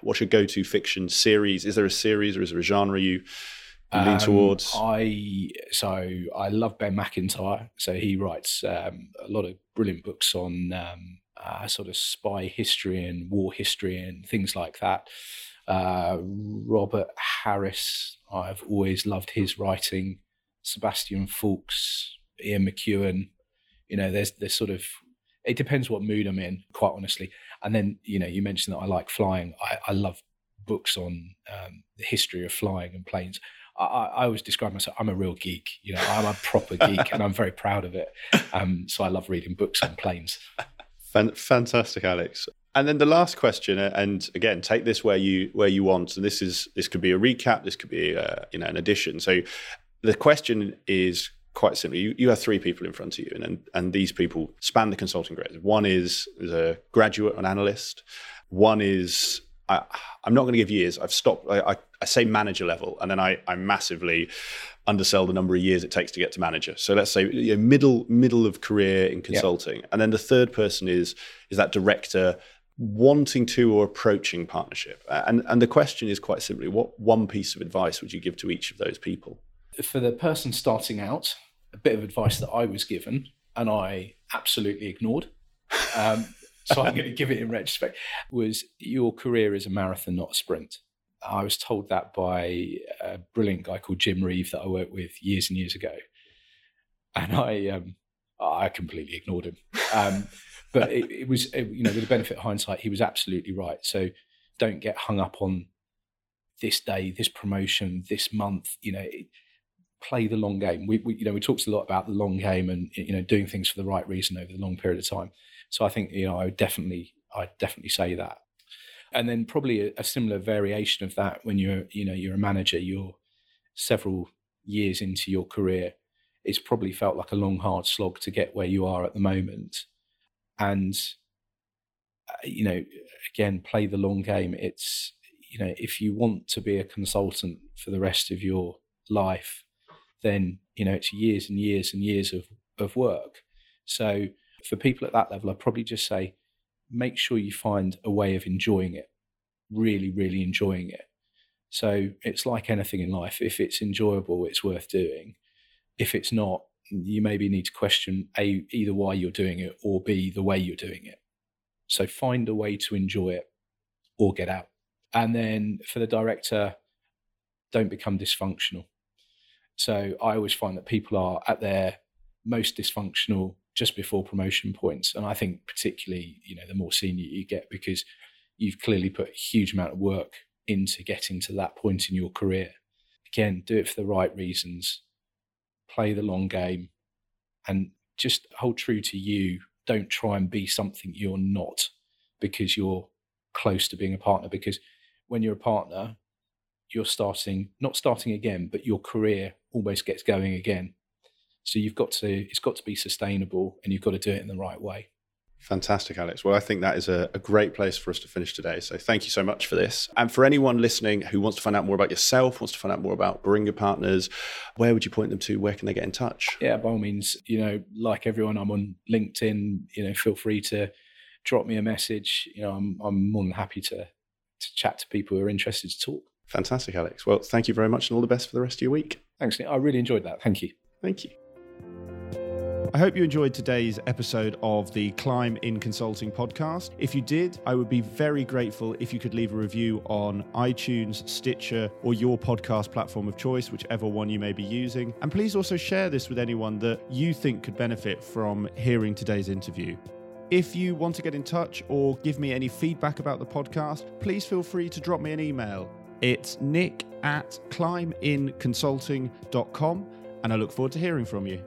what's your go to fiction series? Is there a series or is there a genre you, lean um, towards? I so I love Ben Macintyre. So he writes um, a lot of brilliant books on um, uh, sort of spy history and war history and things like that. Uh, Robert Harris, I've always loved his writing. Sebastian Faulks, Ian McEwan. You know, there's there's sort of it depends what mood I'm in, quite honestly. And then you know, you mentioned that I like flying. I, I love books on um, the history of flying and planes. I, I, always describe myself. I'm a real geek. You know, I'm a proper geek, and I'm very proud of it. Um, so I love reading books on planes. Fantastic, Alex. And then the last question, uh, and again, take this where you where you want. And this is this could be a recap. This could be uh, you know an addition. So the question is quite simply you, you have three people in front of you and, and these people span the consulting grades one is, is a graduate an analyst one is I, am not going to give years. I've stopped I, I, I, say manager level and then I, I massively undersell the number of years it takes to get to manager. So let's say you know, middle middle of career in consulting. And then the third person is is that director wanting to or approaching partnership. And and the question is quite simply what one piece of advice would you give to each of those people? For the person starting out, a bit of advice that I was given and I absolutely ignored. Um, so I'm going to give it in retrospect was your career is a marathon, not a sprint. I was told that by a brilliant guy called Jim Reeve that I worked with years and years ago, and I um, I completely ignored him. Um, but it, it was it, you know with the benefit of hindsight, he was absolutely right. So don't get hung up on this day, this promotion, this month. You know, play the long game. We, we, you know we talked a lot about the long game and you know doing things for the right reason over the long period of time. So I think you know I would definitely I definitely say that. And then probably a, a, similar variation of that when you're you know you're a manager, you're several years into your career. It's probably felt like a long hard slog to get where you are at the moment, and uh, you know again play the long game. It's you know if you want to be a consultant for the rest of your life then you know it's years and years and years of of work. So for people at that level, I'd probably just say make sure you find a way of enjoying it, really, really enjoying it. So it's like anything in life. If it's enjoyable, it's worth doing. If it's not, you maybe need to question a either why you're doing it or b the way you're doing it. So find a way to enjoy it or get out. And then for the director, don't become dysfunctional. So I always find that people are at their most dysfunctional just before promotion points. And I think particularly, you know, the more senior you get because you've clearly put a huge amount of work into getting to that point in your career. Again, do it for the right reasons, play the long game, and just hold true to you. Don't try and be something you're not because you're close to being a partner. Because when you're a partner, you're starting, not starting again, but your career almost gets going again. So you've got to, it's got to be sustainable and you've got to do it in the right way. Fantastic, Alex. Well, I think that is a, a, great place for us to finish today. So thank you so much for this. And for anyone listening who wants to find out more about yourself, wants to find out more about Baringa Partners, where would you point them to? Where can they get in touch? Yeah, by all means, you know, like everyone, I'm on LinkedIn. You know, feel free to drop me a message. You know, I'm, I'm more than happy to, to chat to people who are interested to talk. Fantastic, Alex. Well, thank you very much and all the best for the rest of your week. Thanks, Nick. I really enjoyed that. Thank you. Thank you. I hope you enjoyed today's episode of the Climb in Consulting podcast. If you did, I would be very grateful if you could leave a review on iTunes, Stitcher, or your podcast platform of choice, whichever one you may be using. And please also share this with anyone that you think could benefit from hearing today's interview. If you want to get in touch or give me any feedback about the podcast, please feel free to drop me an email it's nick at climbinconsulting.com, and I look forward to hearing from you.